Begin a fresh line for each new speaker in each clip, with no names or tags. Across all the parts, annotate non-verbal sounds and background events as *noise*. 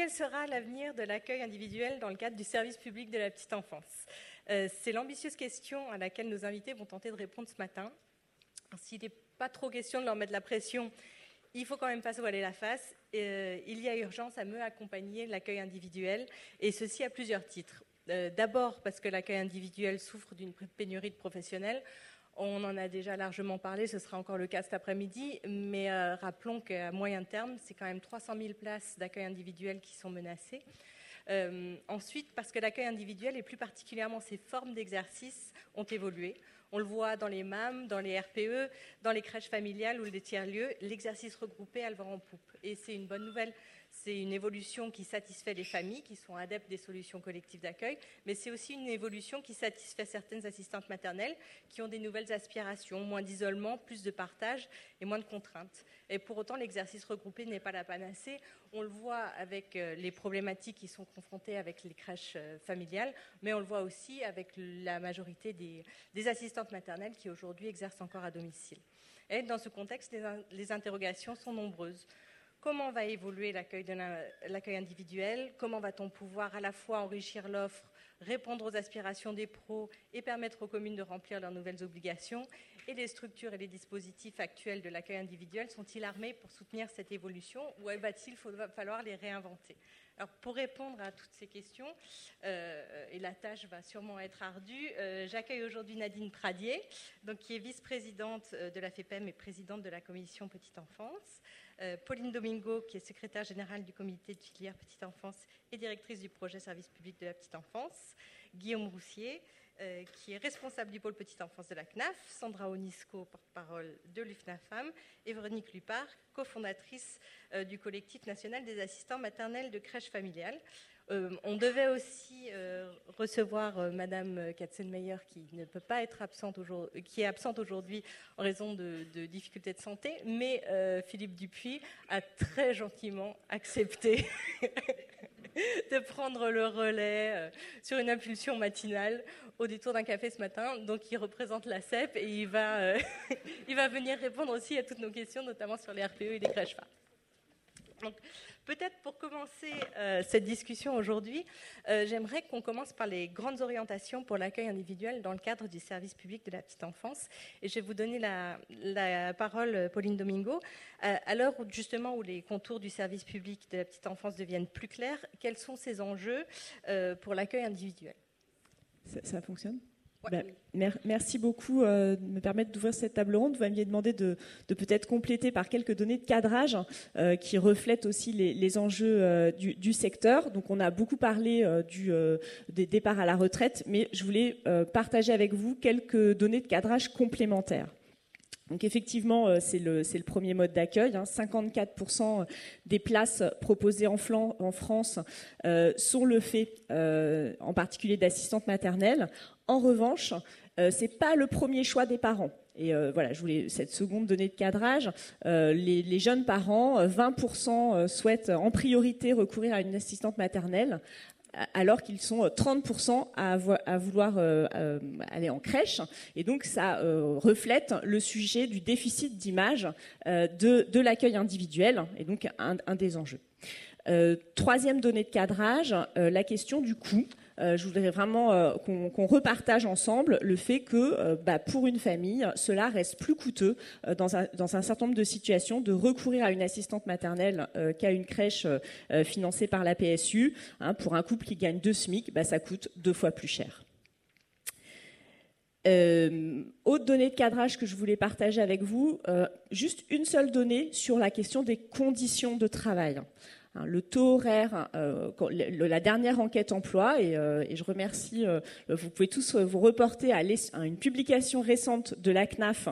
quel sera l'avenir de l'accueil individuel dans le cadre du service public de la petite enfance euh, C'est l'ambitieuse question à laquelle nos invités vont tenter de répondre ce matin. S'il n'est pas trop question de leur mettre la pression, il faut quand même pas se voiler la face. Euh, il y a urgence à mieux accompagner l'accueil individuel, et ceci à plusieurs titres. Euh, d'abord parce que l'accueil individuel souffre d'une pénurie de professionnels. On en a déjà largement parlé, ce sera encore le cas cet après-midi, mais euh, rappelons qu'à moyen terme, c'est quand même 300 000 places d'accueil individuel qui sont menacées. ensuite, parce que l'accueil individuel et plus particulièrement ses formes d'exercice ont évolué. On le voit dans les MAM, dans les RPE, dans les crèches familiales ou les tiers-lieux, l'exercice regroupé a le vent en poupe. Et c'est une bonne nouvelle c'est une évolution qui satisfait les familles qui sont adeptes des solutions collectives d'accueil, mais c'est aussi une évolution qui satisfait certaines assistantes maternelles qui ont des nouvelles aspirations, moins d'isolement, plus de partage et moins de contraintes. Et pour autant, l'exercice regroupé n'est pas la panacée. On le voit avec euh, les problématiques qui sont confrontées avec les crèches euh, familiales, mais on le voit aussi avec la majorité des, assistantes maternelles qui aujourd'hui exercent encore à domicile. Et dans ce contexte, les interrogations sont nombreuses comment va évoluer l'accueil individuel, comment va-t-on pouvoir à la fois enrichir l'offre, répondre aux aspirations des pros et permettre aux communes de remplir leurs nouvelles obligations, et les structures et les dispositifs actuels de l'accueil individuel sont-ils armés pour soutenir cette évolution ou va-t-il falloir les réinventer? Alors, pour répondre à toutes ces questions, euh, et la tâche va sûrement être ardue, euh, j'accueille aujourd'hui Nadine Pradier, donc, qui est vice-présidente euh, de la FEPEM et présidente de la commission Petite Enfance. Pauline Domingo, qui est secrétaire générale du comité de filière petite enfance et directrice du projet service public de la petite enfance, Guillaume Roussier, euh, qui est responsable du pôle petite enfance de la CNAF, Sandra Onisco, porte-parole de l'UFNAFAM, et Véronique Lupard, cofondatrice euh, du collectif national des assistants maternels de crèche familiale. Euh, on devait aussi recevoir Madame Katzenmeyer qui ne peut pas être absente aujourd'hui, qui est absente aujourd'hui en raison de, difficultés de santé, mais Philippe Dupuis a très gentiment accepté *laughs* de prendre le relais sur une impulsion matinale au détour d'un café ce matin. Donc il représente la CEP et il va, *laughs* il va venir répondre aussi à toutes nos questions, notamment sur les RPE et les crèches phares. Peut-être pour commencer euh, cette discussion aujourd'hui, euh, j'aimerais qu'on commence par les grandes orientations pour l'accueil individuel dans le cadre du service public de la petite enfance. Et je vais vous donner la, parole, Pauline Domingo. Euh, à l'heure où, justement où les contours du service public de la petite enfance deviennent plus clairs, quels sont ces enjeux pour l'accueil individuel?
Ça fonctionne? Bah, merci beaucoup euh, de me permettre d'ouvrir cette table ronde. Vous m'aviez demandé de, peut-être compléter par quelques données de cadrage euh, qui reflètent aussi les, enjeux euh, du, secteur. Donc, on a beaucoup parlé des départs à la retraite, mais je voulais partager avec vous quelques données de cadrage complémentaires. Donc effectivement, c'est le, premier mode d'accueil. 54% hein. des places proposées en, France sont le fait, en particulier d'assistantes maternelles. En revanche, euh, ce n'est pas le premier choix des parents. Et euh, voilà, je voulais cette seconde donnée de cadrage. Euh, les, jeunes parents, 20% souhaitent en priorité recourir à une assistante maternelle, alors qu'ils sont 30% à, vouloir aller en crèche. Et donc, ça reflète le sujet du déficit d'image de, l'accueil individuel, et donc un, un des enjeux. troisième donnée de cadrage, la question du coût. Euh, je voudrais vraiment euh, qu'on repartage ensemble le fait que euh, bah, pour une famille, cela reste plus coûteux dans un, certain nombre de situations de recourir à une assistante maternelle qu'à une crèche financée par la PSU. Hein, pour un couple qui gagne deux SMIC, bah, ça coûte deux fois plus cher. autre donnée de cadrage que je voulais partager avec vous, juste une seule donnée sur la question des conditions de travail. Hein, le taux horaire, euh, la dernière enquête emploi, et, euh, je remercie, euh, vous pouvez tous vous reporter à, une publication récente de la CNAF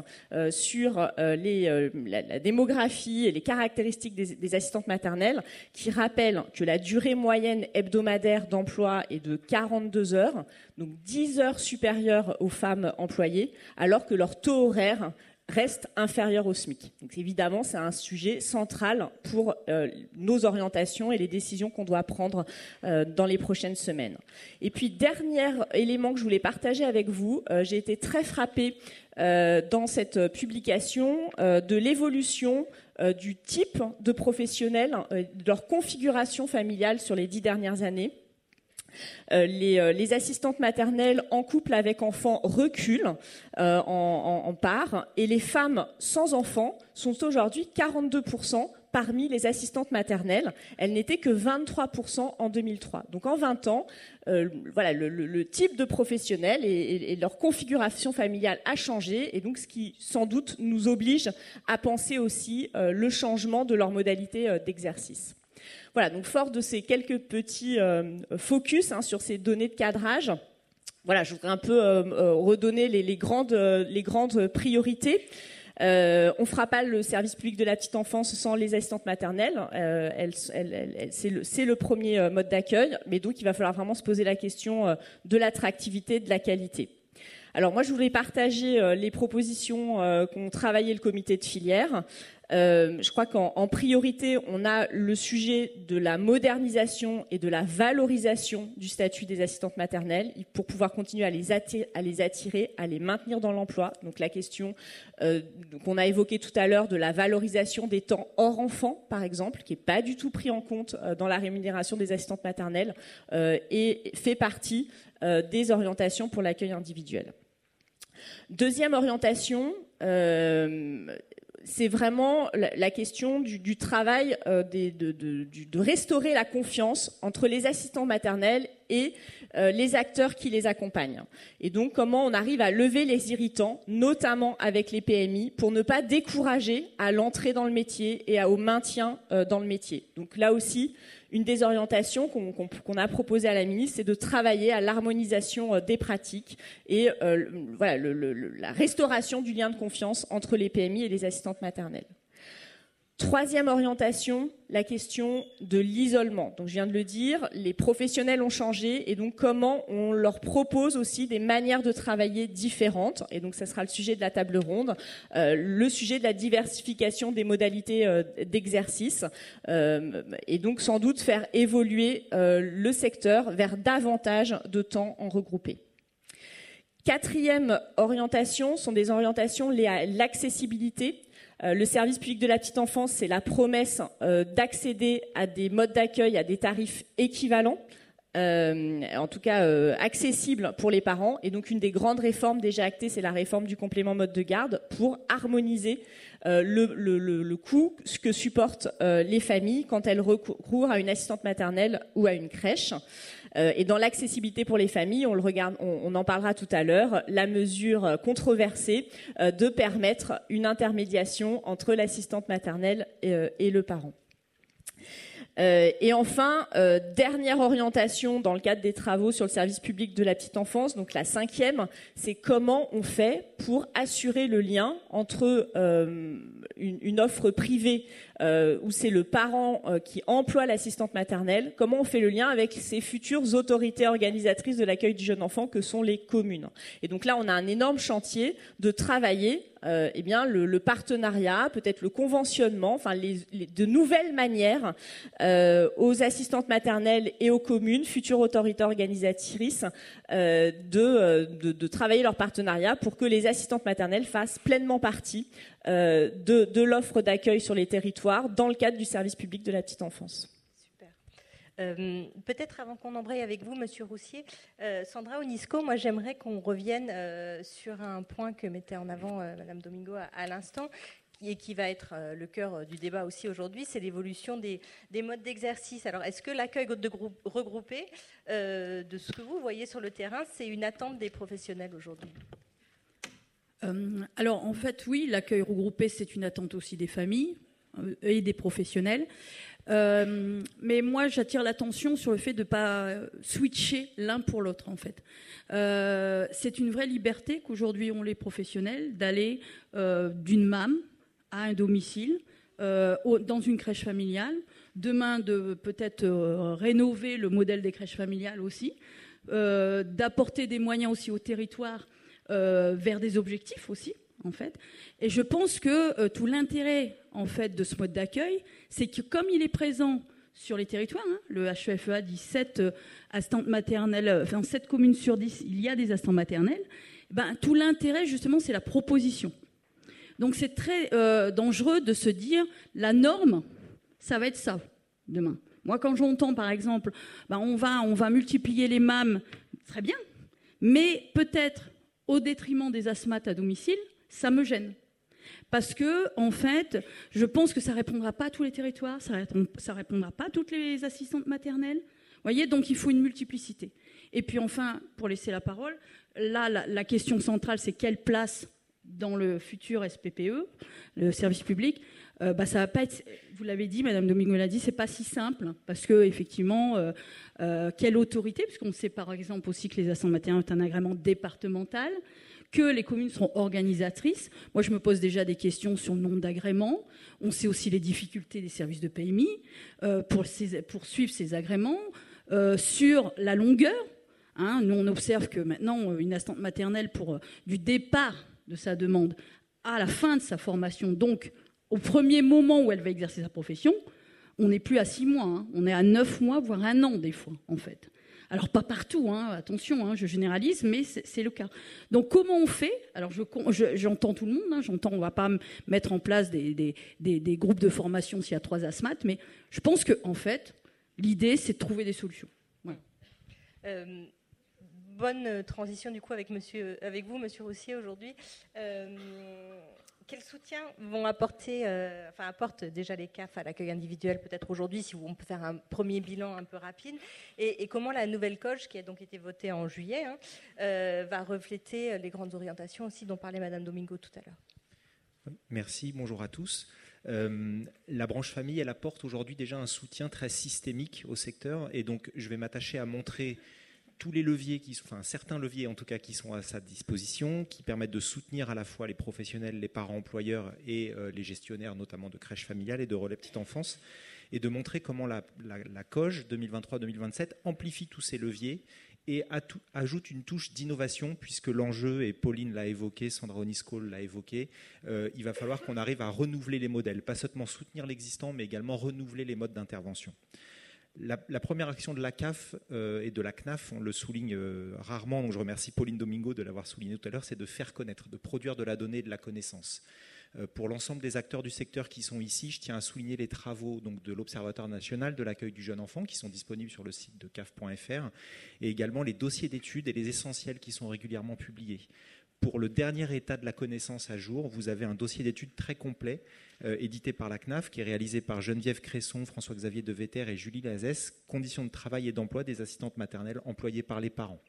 sur la, démographie et les caractéristiques des, des, assistantes maternelles, qui rappelle que la durée moyenne hebdomadaire d'emploi est de 42 heures, donc 10 heures supérieures aux femmes employées, alors que leur taux horaire reste inférieur au SMIC. Évidemment, c'est un sujet central pour euh, nos orientations et les décisions qu'on doit prendre euh, dans les prochaines semaines. Et puis, dernier élément que je voulais partager avec vous, euh, j'ai été très frappée dans cette publication de l'évolution du type de professionnels, de leur configuration familiale sur les dix dernières années. Les, assistantes maternelles en couple avec enfants reculent en, en, part et les femmes sans enfants sont aujourd'hui 42% parmi les assistantes maternelles. Elles n'étaient que 23% en 2003. Donc en 20 ans, euh, le, type de professionnels et, leur configuration familiale a changé, et donc ce qui sans doute nous oblige à penser aussi euh, le changement de leur modalité euh, d'exercice. Voilà, donc fort de ces quelques petits focus hein, sur ces données de cadrage, voilà, je voudrais un peu redonner les, grandes, les grandes priorités. Euh, on ne fera pas le service public de la petite enfance sans les assistantes maternelles. Euh, c'est le, premier euh, mode d'accueil, mais donc il va falloir vraiment se poser la question de l'attractivité, de la qualité. Alors moi, je voulais partager les propositions qu'ont travaillé le comité de filière. Euh, je crois qu'en priorité, on a le sujet de la modernisation et de la valorisation du statut des assistantes maternelles pour pouvoir continuer à les attirer, à les, maintenir dans l'emploi. Donc la question euh, qu'on a évoquée tout à l'heure de la valorisation des temps hors enfant, par exemple, qui n'est pas du tout pris en compte euh, dans la rémunération des assistantes maternelles et fait partie des orientations pour l'accueil individuel. Deuxième orientation, c'est vraiment la, question du, travail euh, de, restaurer la confiance entre les assistants maternels et euh, les acteurs qui les accompagnent. Et donc comment on arrive à lever les irritants, notamment avec les PMI, pour ne pas décourager à l'entrée dans le métier et au maintien euh, dans le métier. Donc là aussi, une des orientations qu'on a proposées à la ministre, c'est de travailler à l'harmonisation euh, des pratiques et voilà, la restauration du lien de confiance entre les PMI et les assistantes maternelles. Troisième orientation, la question de l'isolement. Donc je viens de le dire, les professionnels ont changé et donc comment on leur propose aussi des manières de travailler différentes. Et donc ça sera le sujet de la table ronde, euh, le sujet de la diversification des modalités euh, d'exercice euh, et donc sans doute faire évoluer le secteur vers davantage de temps en regroupé. Quatrième orientation sont des orientations liées à l'accessibilité le service public de la petite enfance, c'est la promesse euh, d'accéder à des modes d'accueil à des tarifs équivalents. Euh, en tout cas accessibles pour les parents. Et donc une des grandes réformes déjà actées, c'est la réforme du complément mode de garde pour harmoniser le, coût que supportent les familles quand elles recourent à une assistante maternelle ou à une crèche. Euh, et dans l'accessibilité pour les familles, on, en parlera tout à l'heure, la mesure controversée euh, de permettre une intermédiation entre l'assistante maternelle et, euh, le parent. et enfin, dernière orientation dans le cadre des travaux sur le service public de la petite enfance, donc la cinquième, c'est comment on fait pour assurer le lien entre une, offre privée euh, où c'est le parent euh, qui emploie l'assistante maternelle, comment on fait le lien avec ces futures autorités organisatrices de l'accueil du jeune enfant que sont les communes. Et donc là, on a un énorme chantier de travailler euh, eh bien, le, partenariat, peut-être le conventionnement, enfin les, de nouvelles manières aux assistantes maternelles et aux communes, futures autorités organisatrices, de, de, de, travailler leur partenariat pour que les assistantes maternelles fassent pleinement partie euh, de, l'offre d'accueil sur les territoires dans le cadre du service public de la petite enfance.
Super. Euh, peut-être avant qu'on embraye avec vous, Monsieur Roussier, euh, Sandra Onisco, moi j'aimerais qu'on revienne sur un point que mettait en avant Madame Domingo à, l'instant, et qui va être le cœur du débat aussi aujourd'hui, c'est l'évolution des, modes d'exercice. Alors, est-ce que l'accueil de regroupé, de ce que vous voyez sur le terrain, c'est une attente des professionnels aujourd'hui?
Euh, alors en fait, oui, l'accueil regroupé, c'est une attente aussi des familles euh, et des professionnels. Euh, mais moi, j'attire l'attention sur le fait de ne pas switcher l'un pour l'autre, en fait. c'est une vraie liberté qu'aujourd'hui ont les professionnels d'aller d'une MAM à un domicile, dans une crèche familiale, demain de peut-être rénover le modèle des crèches familiales aussi, d'apporter des moyens aussi au territoire vers des objectifs aussi, en fait. Et je pense que euh, tout l'intérêt, en fait, de ce mode d'accueil, c'est que comme il est présent sur les territoires, hein, le HEFEA dit 7 euh, assistantes maternelles, enfin 7 communes sur 10, il y a des assistantes maternelles, ben, tout l'intérêt, justement, c'est la proposition. Donc c'est très euh, dangereux de se dire la norme, ça va être ça demain. Moi, quand j'entends, par exemple, ben, on, va, on va multiplier les MAM, très bien, mais peut-être au détriment des asthmates à domicile, ça me gêne. Parce que, en fait, je pense que ça répondra pas à tous les territoires, ça ne répondra pas à toutes les assistantes maternelles. Voyez, donc il faut une multiplicité. Et puis enfin, pour laisser la parole, là, la, question centrale, c'est quelle place dans le futur SPPE, le service public, euh, bah, va pas être, vous l'avez dit, Madame Domingo l'a dit, c'est pas si simple parce que effectivement, euh, euh, quelle autorité, puisqu'on sait par exemple aussi que les assemblées maternelles ont un agrément départemental, que les communes seront organisatrices. Moi, je me pose déjà des questions sur le nombre d'agréments. On sait aussi les difficultés des services de PMI pour, pour, suivre ces agréments, sur la longueur. Hein. nous, on observe que maintenant, une assistante maternelle, pour du départ de sa demande à la fin de sa formation, donc au premier moment où elle va exercer sa profession, on n'est plus à six mois, hein. on est à neuf mois, voire un an des fois, en fait. Alors pas partout, hein, attention, hein, je généralise, mais c'est le cas. Donc comment on fait? Alors j'entends tout le monde, j'entends on va pas mettre en place des, groupes de formation s'il y a trois asthmates, mais je pense que en fait l'idée c'est de trouver des solutions.
Euh, bonne transition du coup avec, monsieur, avec vous, Monsieur Roussier, aujourd'hui. Euh, quel soutien vont apporter, euh, enfin apportent déjà les CAF à l'accueil individuel peut-être aujourd'hui, si on peut faire un premier bilan un peu rapide, et, comment la nouvelle coche qui a donc été votée en juillet hein, euh, va refléter les grandes orientations aussi dont parlait Madame Domingo tout à l'heure.
Merci, bonjour à tous. Euh, la branche famille, elle apporte aujourd'hui déjà un soutien très systémique au secteur, et donc je vais m'attacher à montrer tous les leviers, qui, enfin certains leviers en tout cas qui sont à sa disposition, qui permettent de soutenir à la fois les professionnels, les parents employeurs et euh, les gestionnaires, notamment de crèches familiales et de relais petite enfance, et de montrer comment la, la, COGE 2023-2027 amplifie tous ces leviers et ajoute une touche d'innovation, puisque l'enjeu, et Pauline l'a évoqué, Sandra Onisco l'a évoqué, euh, il va falloir qu'on arrive à renouveler les modèles, pas seulement soutenir l'existant, mais également renouveler les modes d'intervention. La, première action de la CAF euh, et de la CNAF, on le souligne euh, rarement, donc je remercie Pauline Domingo de l'avoir souligné tout à l'heure, c'est de faire connaître, de produire de la donnée et de la connaissance. Euh, pour l'ensemble des acteurs du secteur qui sont ici, je tiens à souligner les travaux donc, de l'Observatoire national de l'accueil du jeune enfant qui sont disponibles sur le site de CAF.fr et également les dossiers d'études et les essentiels qui sont régulièrement publiés. Pour le dernier état de la connaissance à jour, vous avez un dossier d'études très complet édité par la CNAF, qui est réalisé par Geneviève Cresson, François-Xavier Deveter et Julie Lazès, Conditions de travail et d'emploi des assistantes maternelles employées par les parents.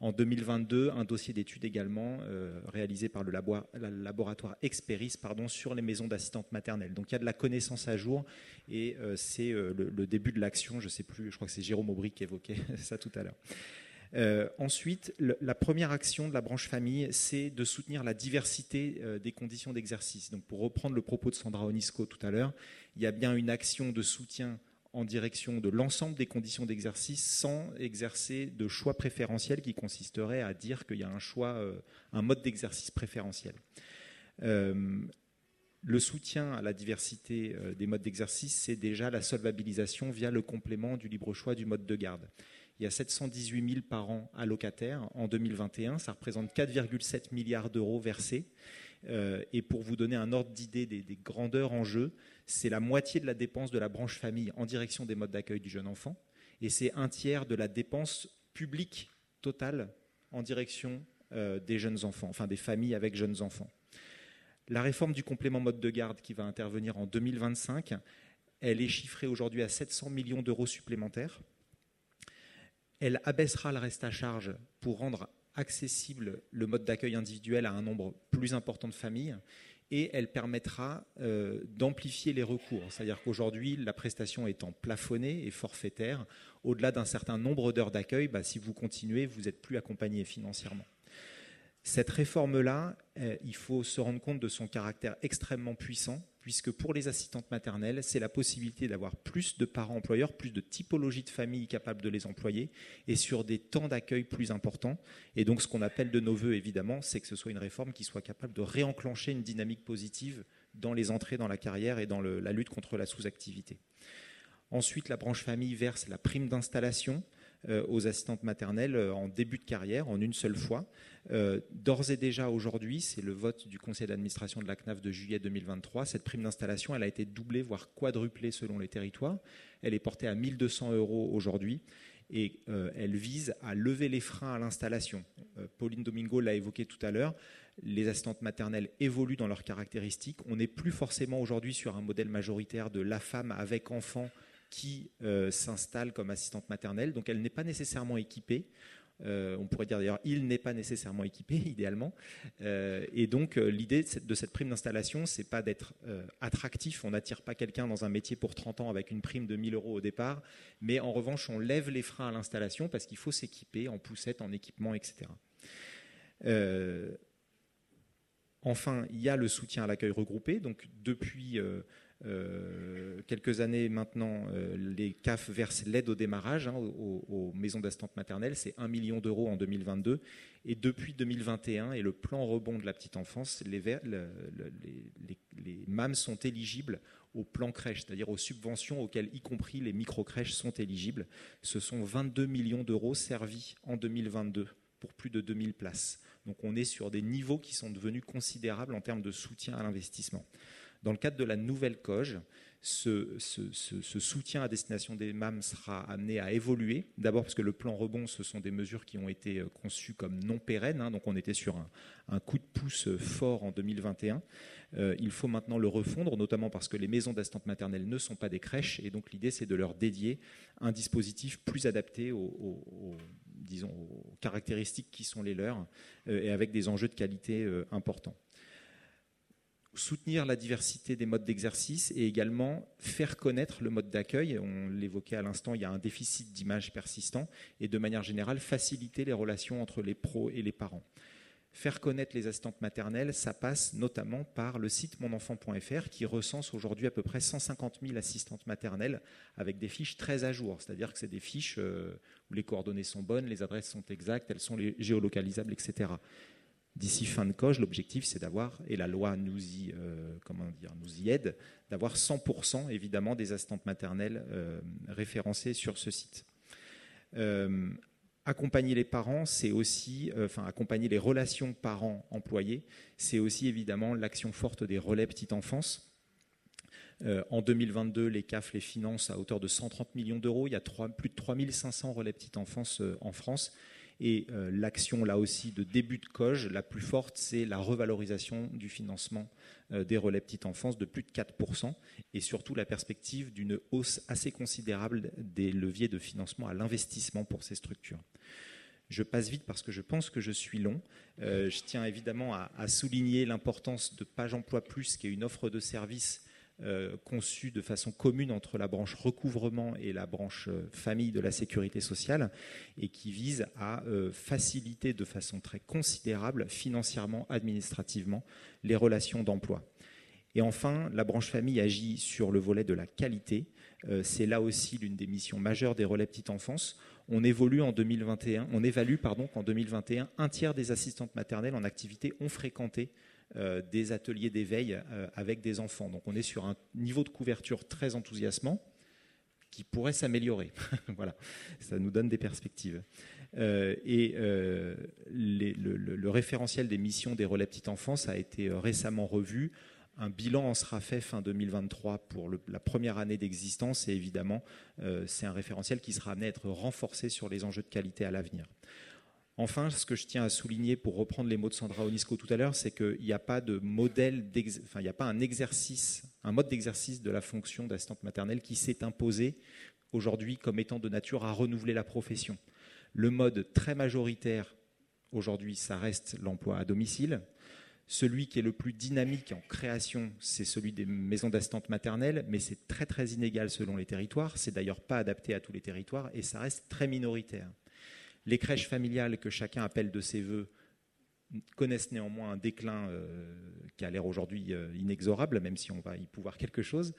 En 2022, un dossier d'études également euh, réalisé par le laboratoire Experis pardon, sur les maisons d'assistantes maternelles. Donc il y a de la connaissance à jour et euh, c'est le, début de l'action. Je ne sais plus, je crois que c'est Jérôme Aubry qui évoquait *laughs* ça tout à l'heure. Euh, ensuite, la première action de la branche famille, c'est de soutenir la diversité euh, des conditions d'exercice. Donc, pour reprendre le propos de Sandra Onisco tout à l'heure, il y a bien une action de soutien en direction de l'ensemble des conditions d'exercice sans exercer de choix préférentiel qui consisterait à dire qu'il y a un choix, euh, un mode d'exercice préférentiel. le soutien à la diversité des modes d'exercice, c'est déjà la solvabilisation via le complément du libre choix du mode de garde. Il y a 718 000 parents allocataires en 2021. Ça représente 4,7 milliards d'euros versés. Euh, et pour vous donner un ordre d'idée des, grandeurs en jeu, c'est la moitié de la dépense de la branche famille en direction des modes d'accueil du jeune enfant. Et c'est un tiers de la dépense publique totale en direction euh, des jeunes enfants, enfin des familles avec jeunes enfants. La réforme du complément mode de garde qui va intervenir en 2025, elle est chiffrée aujourd'hui à 700 millions d'euros supplémentaires. Elle abaissera le reste à charge pour rendre accessible le mode d'accueil individuel à un nombre plus important de familles et elle permettra euh, d'amplifier les recours. C'est-à-dire qu'aujourd'hui, la prestation étant plafonnée et forfaitaire, au-delà d'un certain nombre d'heures d'accueil, bah, si vous continuez, vous n'êtes plus accompagné financièrement. Cette réforme-là, euh, il faut se rendre compte de son caractère extrêmement puissant, puisque pour les assistantes maternelles, c'est la possibilité d'avoir plus de parents employeurs, plus de typologies de familles capables de les employer, et sur des temps d'accueil plus importants. Et donc ce qu'on appelle de nos voeux, évidemment, c'est que ce soit une réforme qui soit capable de réenclencher une dynamique positive dans les entrées dans la carrière et dans la lutte contre la sous-activité. Ensuite, la branche famille verse la prime d'installation aux assistantes maternelles en début de carrière, en une seule fois. D'ores et déjà aujourd'hui, c'est le vote du conseil d'administration de la CNAF de juillet 2023, cette prime d'installation, elle a été doublée, voire quadruplée selon les territoires. Elle est portée à 1200 euros aujourd'hui et elle vise à lever les freins à l'installation. Pauline Domingo l'a évoqué tout à l'heure les assistantes maternelles évoluent dans leurs caractéristiques. On n'est plus forcément aujourd'hui sur un modèle majoritaire de la femme avec enfant qui euh, s'installe comme assistante maternelle. Donc elle n'est pas nécessairement équipée. Euh, on pourrait dire d'ailleurs, il n'est pas nécessairement équipé, *laughs* idéalement. Euh, et donc, l'idée de cette prime d'installation, c'est pas d'être attractif. On n'attire pas quelqu'un dans un métier pour 30 ans avec une prime de 1000 euros au départ. Mais en revanche, on lève les freins à l'installation parce qu'il faut s'équiper en poussette, en équipement, etc. Enfin, il y a le soutien à l'accueil regroupé. Donc, depuis quelques années maintenant, euh, les CAF versent l'aide au démarrage hein, aux, maisons d'assistance maternelle. C'est 1 million d'euros en 2022. Et depuis 2021 et le plan rebond de la petite enfance, les, MAM sont éligibles au plan crèche, c'est-à-dire aux subventions auxquelles, y compris les micro-crèches, sont éligibles. Ce sont 22 millions d'euros servis en 2022 pour plus de 2000 places. Donc on est sur des niveaux qui sont devenus considérables en termes de soutien à l'investissement. Dans le cadre de la nouvelle COGE, ce, soutien à destination des MAM sera amené à évoluer. D'abord parce que le plan rebond, ce sont des mesures qui ont été euh, conçues comme non pérennes. Hein. donc on était sur un, coup de pouce euh, fort en 2021. Euh, il faut maintenant le refondre, notamment parce que les maisons d'assistance maternelle ne sont pas des crèches. Et donc l'idée, c'est de leur dédier un dispositif plus adapté aux caractéristiques qui sont les leurs et avec des enjeux de qualité importants. Soutenir la diversité des modes d'exercice et également faire connaître le mode d'accueil. On l'évoquait à l'instant, il y a un déficit d'image persistant et de manière générale faciliter les relations entre les pros et les parents. Faire connaître les assistantes maternelles, ça passe notamment par le site monenfant.fr qui recense aujourd'hui à peu près 150 000 assistantes maternelles avec des fiches très à jour. C'est-à-dire que c'est des fiches euh, où les coordonnées sont bonnes, les adresses sont exactes, elles sont géolocalisables, etc. D'ici fin de coche, l'objectif c'est d'avoir, et la loi nous y, euh, nous y aide, d'avoir 100% évidemment des assistantes maternelles euh, référencées sur ce site. Accompagner les parents, c'est aussi, euh, enfin, accompagner les relations parents-employés, c'est aussi évidemment l'action forte des relais petite enfance. Euh, en 2022, les CAF les financent à hauteur de 130 millions d'euros. Il y a plus de 3500 relais petite enfance euh, en France. Et l'action, là aussi, de début de COGE, la plus forte, c'est la revalorisation du financement euh, des relais petite enfance de plus de 4%, et surtout la perspective d'une hausse assez considérable des leviers de financement à l'investissement pour ces structures. Je passe vite parce que je pense que je suis long. Euh, je tiens évidemment à, souligner l'importance de Page Emploi Plus, qui est une offre de service euh, conçue de façon commune entre la branche recouvrement et la branche euh, famille de la sécurité sociale et qui vise à euh, faciliter de façon très considérable, financièrement, administrativement, les relations d'emploi. Et enfin, la branche famille agit sur le volet de la qualité. C'est là aussi l'une des missions majeures des relais petite enfance. On évolue en 2021, on évalue qu'en 2021, un tiers des assistantes maternelles en activité ont fréquenté des ateliers d'éveil euh, avec des enfants. Donc on est sur un niveau de couverture très enthousiasmant qui pourrait s'améliorer. *laughs* voilà, ça nous donne des perspectives. Euh, et le, référentiel des missions des relais petite enfance a été récemment revu. Un bilan en sera fait fin 2023 pour la première année d'existence et évidemment, c'est un référentiel qui sera amené à être renforcé sur les enjeux de qualité à l'avenir. Enfin, ce que je tiens à souligner pour reprendre les mots de Sandra Onisco tout à l'heure, c'est qu'il n'y a pas de modèle, enfin, un mode d'exercice de la fonction d'assistante maternelle qui s'est imposé aujourd'hui comme étant de nature à renouveler la profession. Le mode très majoritaire aujourd'hui, ça reste l'emploi à domicile. Celui qui est le plus dynamique en création, c'est celui des maisons d'assistante maternelle, mais c'est très très inégal selon les territoires. C'est d'ailleurs pas adapté à tous les territoires et ça reste très minoritaire. Les crèches familiales que chacun appelle de ses voeux connaissent néanmoins un déclin euh, qui a l'air aujourd'hui euh, inexorable, même si on va y pouvoir quelque chose.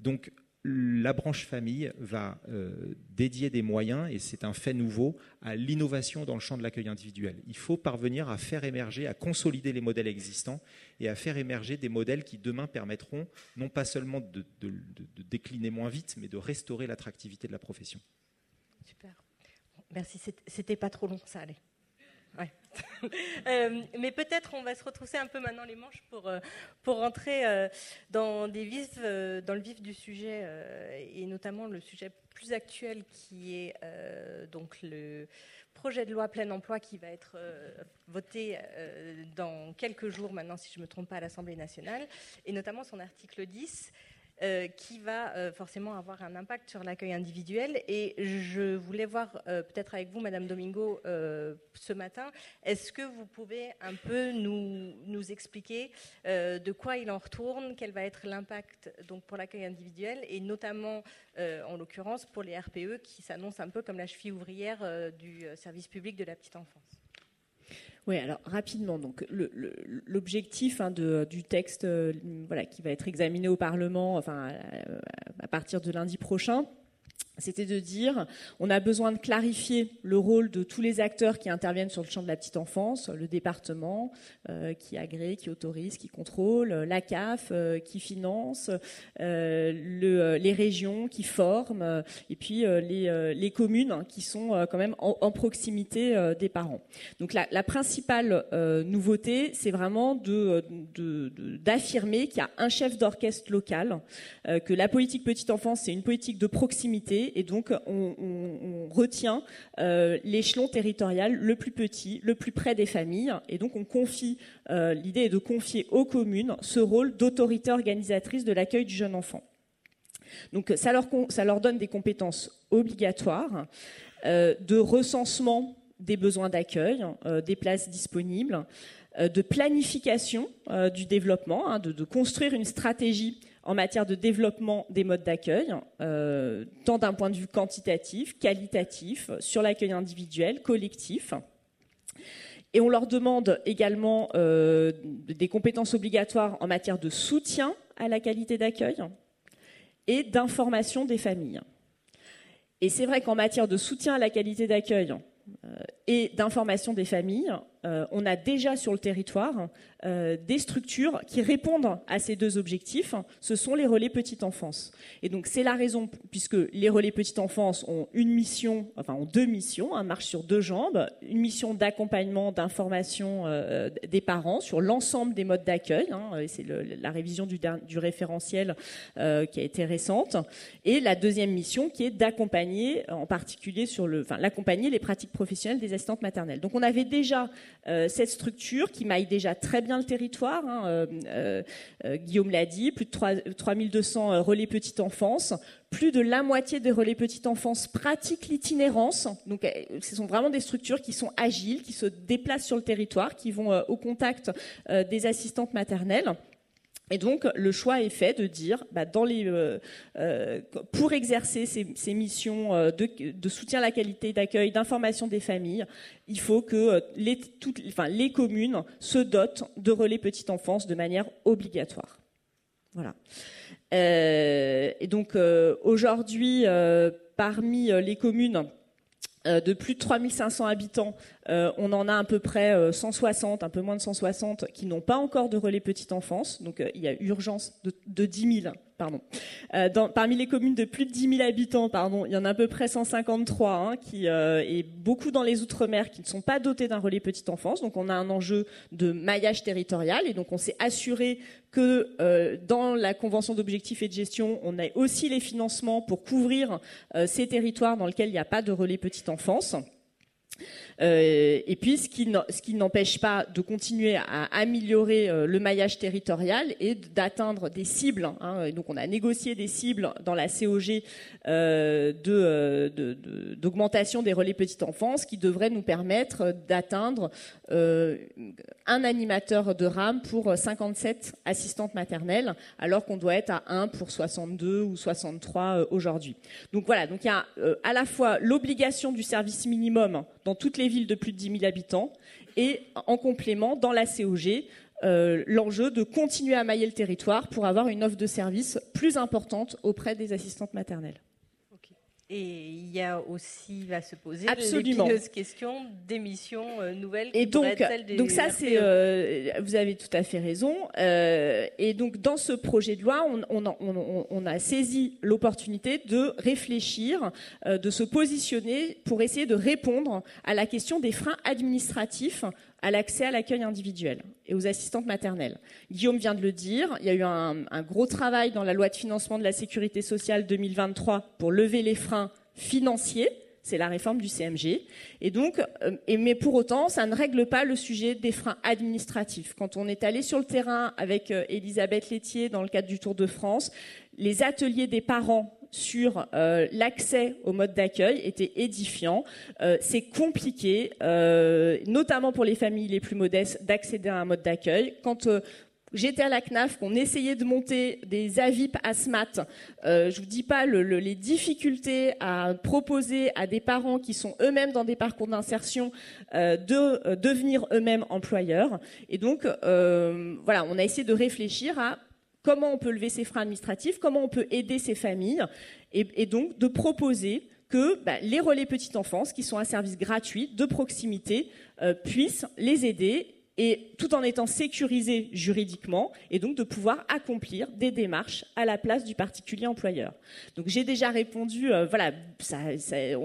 Donc la branche famille va euh, dédier des moyens, et c'est un fait nouveau, à l'innovation dans le champ de l'accueil individuel. Il faut parvenir à faire émerger, à consolider les modèles existants et à faire émerger des modèles qui demain permettront non pas seulement de décliner moins vite, mais de restaurer l'attractivité de la profession.
Super Merci, c'était pas trop long, ça allait. *laughs* Euh, mais peut-être on va se retrousser un peu maintenant les manches pour, euh, rentrer euh, dans le vif du sujet, et notamment le sujet plus actuel qui est donc le projet de loi plein emploi qui va être voté dans quelques jours maintenant, si je ne me trompe pas, à l'Assemblée nationale, et notamment son article 10 euh, qui va euh, forcément avoir un impact sur l'accueil individuel. Et je voulais voir euh, peut-être avec vous, Madame Domingo, ce matin, est-ce que vous pouvez un peu nous, expliquer de quoi il en retourne, quel va être l'impact donc pour l'accueil individuel et notamment, en l'occurrence, pour les RPE qui s'annoncent un peu comme la cheville ouvrière du service public de la petite enfance?
Oui, alors rapidement, donc l'objectif hein, du texte, euh, voilà, qui va être examiné au Parlement, enfin à partir de lundi prochain, c'était de dire on a besoin de clarifier le rôle de tous les acteurs qui interviennent sur le champ de la petite enfance, le département euh, qui agrée, qui autorise, qui contrôle, la CAF euh, qui finance, euh, le, les régions qui forment, et puis les, communes qui sont quand même en, proximité des parents. Donc la, principale nouveauté, c'est vraiment d'affirmer qu'il y a un chef d'orchestre local, que la politique petite enfance, c'est une politique de proximité et donc on, retient euh, l'échelon territorial le plus petit, le plus près des familles, et donc on confie, euh, l'idée est de confier aux communes ce rôle d'autorité organisatrice de l'accueil du jeune enfant. Donc ça leur, donne des compétences obligatoires euh, de recensement des besoins d'accueil, des places disponibles, de planification du développement, hein, de, construire une stratégie en matière de développement des modes d'accueil, euh, tant d'un point de vue quantitatif, qualitatif, sur l'accueil individuel, collectif. Et on leur demande également euh, des compétences obligatoires en matière de soutien à la qualité d'accueil et d'information des familles. Et c'est vrai qu'en matière de soutien à la qualité d'accueil euh, et d'information des familles, on a déjà sur le territoire euh, des structures qui répondent à ces deux objectifs, ce sont les relais petite enfance. Et donc c'est la raison, puisque les relais petite enfance ont une mission, enfin ont deux missions, un marche sur deux jambes, une mission d'accompagnement, d'information euh, des parents sur l'ensemble des modes d'accueil, hein, c'est la révision du, référentiel euh, qui a été récente, et la deuxième mission qui est d'accompagner, en particulier sur le, enfin l'accompagner les pratiques professionnelles des assistantes maternelles. Donc on avait déjà cette structure qui maille déjà très bien le territoire. Hein, euh, euh, euh, Guillaume l'a dit, plus de 3, 3200 relais petite enfance. Plus de la moitié des relais petite enfance pratiquent l'itinérance. Donc, ce sont vraiment des structures qui sont agiles, qui se déplacent sur le territoire, qui vont au contact des assistantes maternelles. Et donc, le choix est fait de dire, bah, euh, euh, pour exercer ces, missions euh, de, soutien à la qualité d'accueil, d'information des familles, il faut que les communes se dotent de relais petite enfance de manière obligatoire. Voilà. et donc, aujourd'hui, parmi les communes de plus de 3500 habitants, on en a à peu près 160, un peu moins de 160, qui n'ont pas encore de relais petite enfance. Donc il y a urgence de, de 10 000 Euh, parmi les communes de plus de 10 000 habitants, il y en a à peu près 153, hein, qui, euh, et beaucoup dans les Outre-mer qui ne sont pas dotés d'un relais petite enfance. Donc on a un enjeu de maillage territorial et donc on s'est assuré que euh, dans la convention d'objectifs et de gestion, on ait aussi les financements pour couvrir euh, ces territoires dans lesquels il n'y a pas de relais petite enfance. Euh, et puis, ce qui n'empêche pas de continuer à améliorer euh, le maillage territorial et d'atteindre des cibles. Hein. donc, on a négocié des cibles dans la COG euh, d'augmentation de, des relais petite enfance qui devraient nous permettre d'atteindre un animateur de RAM pour 57 assistantes maternelles, alors qu'on doit être à 1 pour 62 ou 63 aujourd'hui. Donc voilà, donc il y a à la fois l'obligation du service minimum dans toutes les villes de plus de 10 000 habitants et en complément, dans la COG, euh, l'enjeu de continuer à mailler le territoire pour avoir une offre de service plus importante auprès des assistantes maternelles.
Et il y a aussi, va se poser
Absolument.
l'épineuse question des missions euh, nouvelles.
Qui et donc, être des donc ça, c'est, euh, vous avez tout à fait raison. Euh, et donc, dans ce projet de loi, on, on, on, on a saisi l'opportunité de réfléchir, euh, de se positionner pour essayer de répondre à la question des freins administratifs à l'accès à l'accueil individuel et aux assistantes maternelles. Guillaume vient de le dire, il y a eu un, gros travail dans la loi de financement de la sécurité sociale 2023 pour lever les freins financiers. C'est la réforme du CMG. Et donc, euh, mais pour autant, ça ne règle pas le sujet des freins administratifs. Quand on est allé sur le terrain avec euh, Elisabeth Laitier dans le cadre du Tour de France, les ateliers des parents sur euh, l'accès au mode d'accueil était édifiant. Euh, c'est compliqué, euh, notamment pour les familles les plus modestes, d'accéder à un mode d'accueil. Quand J'étais à la CNAF, qu'on essayait de monter des AVIP ASMAT. Euh, je vous dis pas le, le, les difficultés à proposer à des parents qui sont eux-mêmes dans des parcours d'insertion de devenir eux-mêmes employeurs. Et donc, voilà, on a essayé de réfléchir à comment on peut lever ces freins administratifs, comment on peut aider ces familles, et, donc de proposer que bah, les relais petite enfance, qui sont un service gratuit de proximité, euh, puissent les aider et tout en étant sécurisés juridiquement et donc de pouvoir accomplir des démarches à la place du particulier employeur. Donc j'ai déjà répondu, euh, voilà,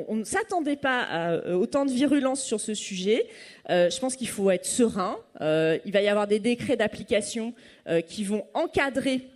on ne s'attendait pas à euh, autant de virulence sur ce sujet. Euh, je pense qu'il faut être serein. Il va y avoir des décrets d'application qui vont encadrer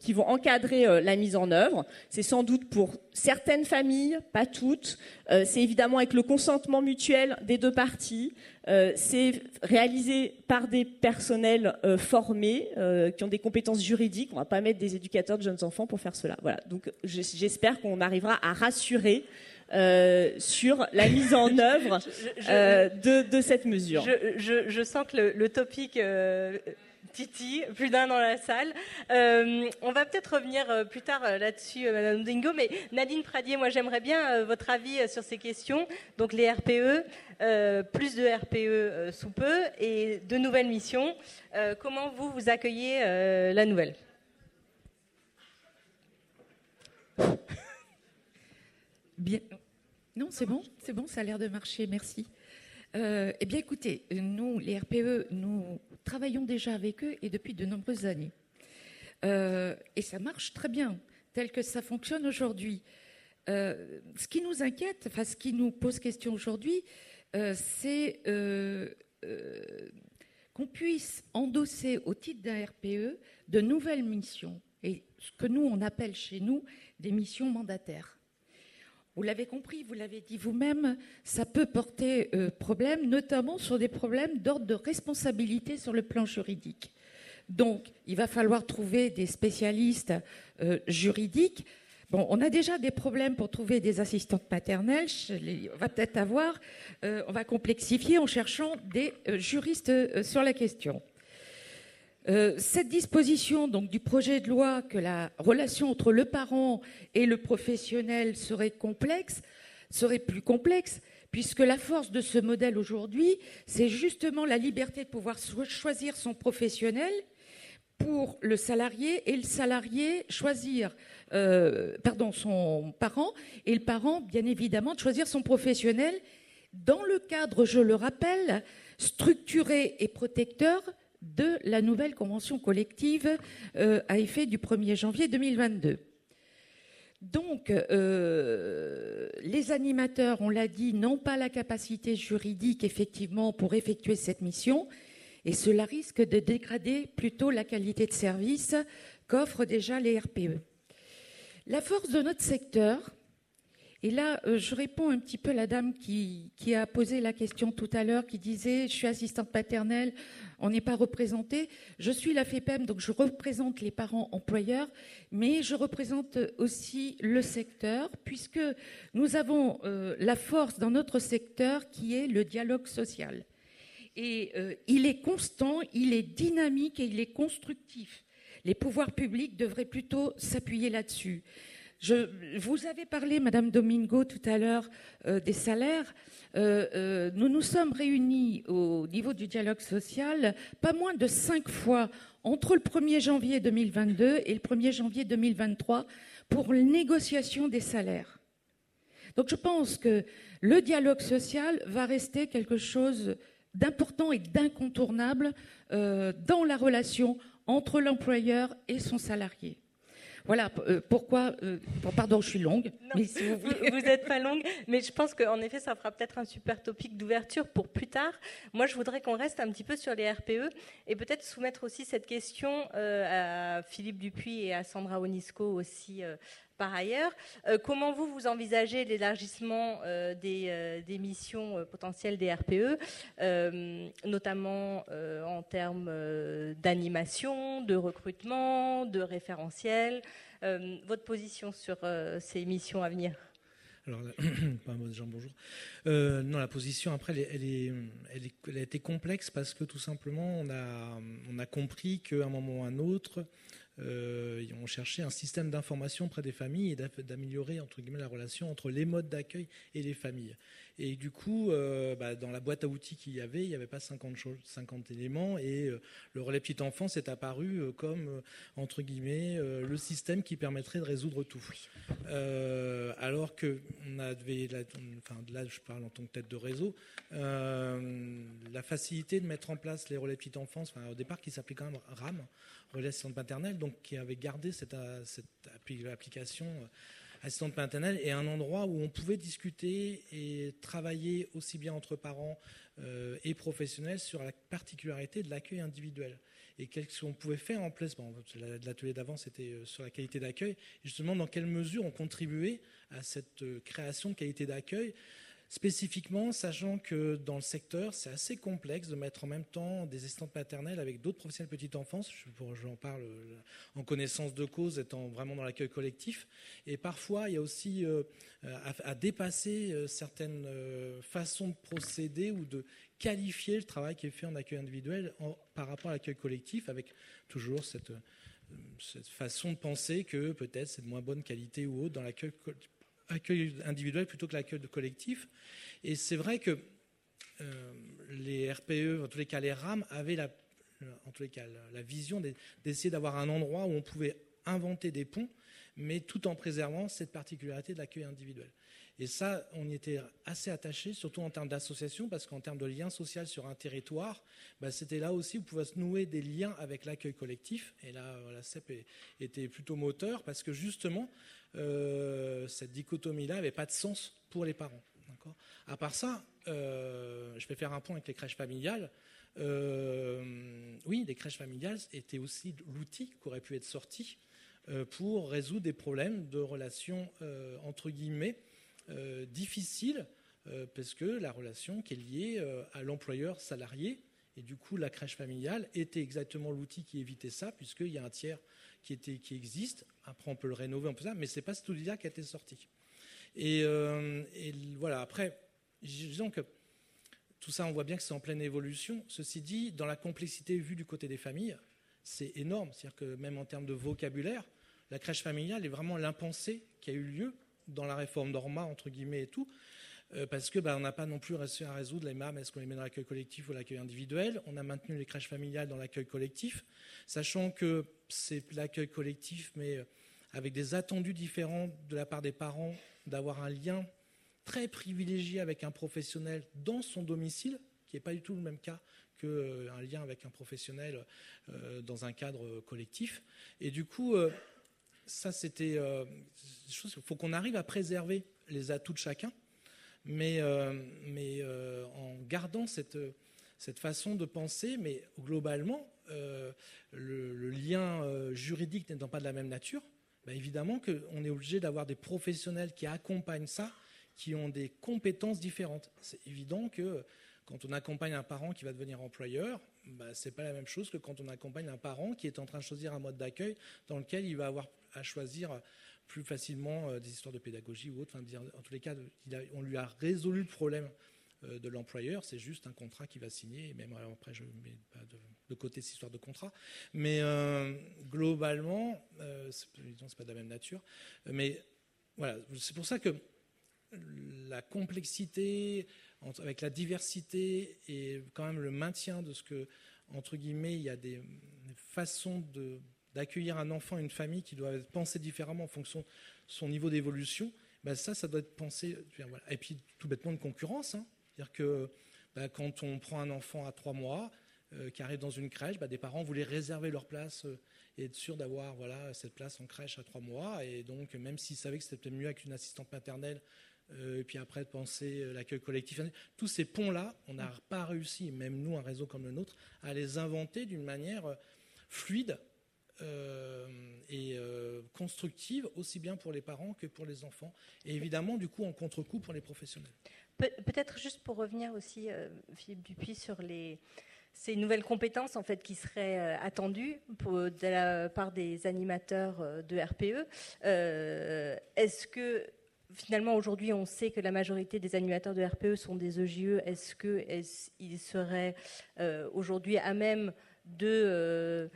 qui vont encadrer la mise en œuvre. C'est sans doute pour certaines familles, pas toutes. C'est évidemment avec le consentement mutuel des deux parties. Euh, c'est réalisé par des personnels euh, formés qui ont des compétences juridiques. On va pas mettre des éducateurs de jeunes enfants pour faire cela. Voilà. Donc j'espère qu'on arrivera à rassurer. Euh, sur la mise en *laughs* œuvre je, je, euh, de, de, cette mesure.
Je, je sens que le, le topic euh, Titi, plus d'un dans la salle. Euh, on va peut-être revenir euh, plus tard euh, là-dessus, Madame Dingo, mais Nadine Pradier, moi j'aimerais bien votre avis sur ces questions. Donc les RPE, plus de RPE sous peu et de nouvelles missions. comment vous, vous accueillez la nouvelle? *laughs*
Non, c'est bon, c'est bon, ça a l'air de marcher, merci. Eh bien, écoutez, nous, les RPE, nous travaillons déjà avec eux et depuis de nombreuses années. Euh, et ça marche très bien, tel que ça fonctionne aujourd'hui. Euh, ce qui nous inquiète, enfin, ce qui nous pose question aujourd'hui, euh, c'est qu'on puisse endosser au titre d'un RPE de nouvelles missions, et ce que nous, on appelle chez nous des missions mandataires. Vous l'avez compris, vous l'avez dit vous-même, ça peut porter euh, problème, notamment sur des problèmes d'ordre de responsabilité sur le plan juridique. Donc, il va falloir trouver des spécialistes euh, juridiques. On a déjà des problèmes pour trouver des assistantes maternelles. On va peut-être avoir, euh, on va complexifier en cherchant des juristes sur la question. Euh, cette disposition donc, du projet de loi que la relation entre le parent et le professionnel serait complexe, serait plus complexe, puisque la force de ce modèle aujourd'hui, c'est justement la liberté de pouvoir choisir son professionnel pour le salarié et le salarié choisir, euh, pardon, son parent et le parent, bien évidemment, de choisir son professionnel dans le cadre, je le rappelle, structuré et protecteur de la nouvelle convention collective euh, à effet du 1er janvier 2022. Donc, euh, les animateurs, on l'a dit, n'ont pas la capacité juridique, effectivement, pour effectuer cette mission, et cela risque de dégrader plutôt la qualité de service qu'offrent déjà les RPE. La force de notre secteur, et là, euh, je réponds un petit peu à la dame qui, a posé la question tout à l'heure, qui disait Je suis assistante paternelle, on n'est pas représenté. Je suis la FEPEM, donc je représente les parents employeurs, mais je représente aussi le secteur, puisque nous avons euh, la force dans notre secteur qui est le dialogue social. Et euh, il est constant, il est dynamique et il est constructif. Les pouvoirs publics devraient plutôt s'appuyer là-dessus. Je, vous avez parlé, Madame Domingo, tout à l'heure euh, des salaires. Euh, euh, nous nous sommes réunis au niveau du dialogue social pas moins de cinq fois entre le 1er janvier 2022 et le 1er janvier 2023 pour la négociation des salaires. Donc je pense que le dialogue social va rester quelque chose d'important et d'incontournable dans la relation entre l'employeur et son salarié. Voilà euh, pourquoi. Euh, pardon, je suis longue.
mais vous n'êtes pas *laughs* longue, mais je pense qu'en effet, ça fera peut-être un super topic d'ouverture pour plus tard. Moi, je voudrais qu'on reste un petit peu sur les RPE et peut-être soumettre aussi cette question à Philippe Dupuis et à Sandra Onisco aussi par ailleurs. Euh, comment vous, vous envisagez l'élargissement euh, euh, des, missions potentielles des RPE, notamment en termes d'animation, de recrutement, de référentiel Votre position sur ces missions à venir?
Alors, *coughs* Jean, bonjour. non, la position, après, elle, a été complexe parce que tout simplement, on a, on a compris qu'à un moment ou à un autre, euh, on cherchait un système d'information près des familles et d'améliorer entre guillemets la relation entre les modes d'accueil et les familles. Et du coup, euh, bah, dans la boîte à outils qu'il y avait, il n'y avait pas 50, 50 éléments et euh, le relais petite enfance est apparu comme entre guillemets le système qui permettrait de résoudre tout. alors que on avait, enfin là je parle en tant que tête de réseau, la facilité de mettre en place les relais petite enfance, au départ qui s'appelait quand même RAM relais assistante maternelle, donc qui avait gardé cette, euh, cette application euh, assistante maternelle et un endroit où on pouvait discuter et travailler aussi bien entre parents euh, et professionnels sur la particularité de l'accueil individuel. Et qu'est-ce qu'on pouvait faire en place? Bon, l'atelier d'avant c'était sur la qualité d'accueil, justement dans quelle mesure on contribuait à cette création de qualité d'accueil? Spécifiquement, sachant que dans le secteur, c'est assez complexe de mettre en même temps des assistantes maternelles avec d'autres professionnels de petite enfance. J'en parle euh, en connaissance de cause, étant vraiment dans l'accueil collectif. Et parfois, il y a aussi euh, à, dépasser euh, certaines façons de procéder ou de qualifier le travail qui est fait en accueil individuel par rapport à l'accueil collectif, avec toujours cette, cette façon de penser que peut-être c'est de moins bonne qualité ou autre dans l'accueil collectif accueil individuel plutôt que l'accueil collectif. Et c'est vrai que euh, les RPE, en tous les cas les RAM, avaient en tous les cas, la, vision d'essayer d'avoir un endroit où on pouvait inventer des ponts, mais tout en préservant cette particularité de l'accueil individuel. Et ça, on y était assez attaché, surtout en termes d'association, parce qu'en termes de lien social sur un territoire, bah, c'était là aussi où pouvait se nouer des liens avec l'accueil collectif. Et là, la CEP était plutôt moteur, parce que justement, euh, cette dichotomie-là n'avait pas de sens pour les parents. À part ça, euh, je vais faire un point avec les crèches familiales. Euh, oui, les crèches familiales étaient aussi l'outil qui aurait pu être sorti pour résoudre des problèmes de relations entre guillemets difficiles, parce que la relation qui est liée à l'employeur salarié, et du coup la crèche familiale était exactement l'outil qui évitait ça, puisqu'il y a un tiers qui, était, qui existe. Après, on peut le rénover, on peut ça, mais c'est pas cet outil-là qui a été sorti. Et, euh, voilà, après, disons que tout ça, on voit bien que c'est en pleine évolution. Ceci dit, dans la complexité vue du côté des familles, c'est énorme. C'est-à-dire que même en termes de vocabulaire, la crèche familiale est vraiment l'impensé qui a eu lieu dans la réforme Norma, entre guillemets, et tout. Euh, parce que on n'a pas non plus réussi à résoudre les MAM, est-ce qu'on les met dans l'accueil collectif ou l'accueil individuel? On a maintenu les crèches familiales dans l'accueil collectif, sachant que c'est l'accueil collectif, mais euh, avec des attendus différents de la part des parents, d'avoir un lien très privilégié avec un professionnel dans son domicile, qui n'est pas du tout le même cas qu'un euh, lien avec un professionnel dans un cadre collectif. Et du coup, ça c'était... il faut qu'on arrive à préserver les atouts de chacun mais, euh, euh, en gardant cette, cette façon de penser, mais globalement, euh, le, lien juridique n'étant pas de la même nature, bah, évidemment qu'on est obligé d'avoir des professionnels qui accompagnent ça, qui ont des compétences différentes. C'est évident que quand on accompagne un parent qui va devenir employeur, bah, ce n'est pas la même chose que quand on accompagne un parent qui est en train de choisir un mode d'accueil dans lequel il va avoir à choisir plus facilement euh, des histoires de pédagogie ou autre. en tous les cas, on lui a résolu le problème euh, de l'employeur. C'est juste un contrat qu'il va signer. Et même après, je mets pas de, côté cette histoire de contrat. Mais euh, globalement, c'est pas de la même nature. Mais voilà, c'est pour ça que la complexité avec la diversité et quand même le maintien de ce que, entre guillemets, il y a des façons de d'accueillir un enfant, une famille qui doit être pensée différemment en fonction de son niveau d'évolution, ben ça, ça doit être pensé. Et puis tout bêtement de concurrence. Hein. C'est-à-dire que ben, quand on prend un enfant à trois mois euh, qui arrive dans une crèche, ben, des parents voulaient réserver leur place euh, et être sûr d'avoir voilà, cette place en crèche à trois mois. Et donc, même s'ils savaient que c'était mieux avec une assistante maternelle, euh, et puis après de penser l'accueil collectif, tous ces ponts-là, on n'a pas réussi, même nous, un réseau comme le nôtre, à les inventer d'une manière fluide et euh, constructive, aussi bien pour les parents que pour les enfants, et évidemment, du coup, en contre-coup pour les professionnels.
Peut-être juste pour revenir aussi, euh, Philippe Dupuis, sur les, ces nouvelles compétences en fait qui seraient attendues de la part des animateurs de RPE. Est-ce que finalement aujourd'hui on sait que la majorité des animateurs de RPE sont des EJE Est-ce qu'ils seraient aujourd'hui à même de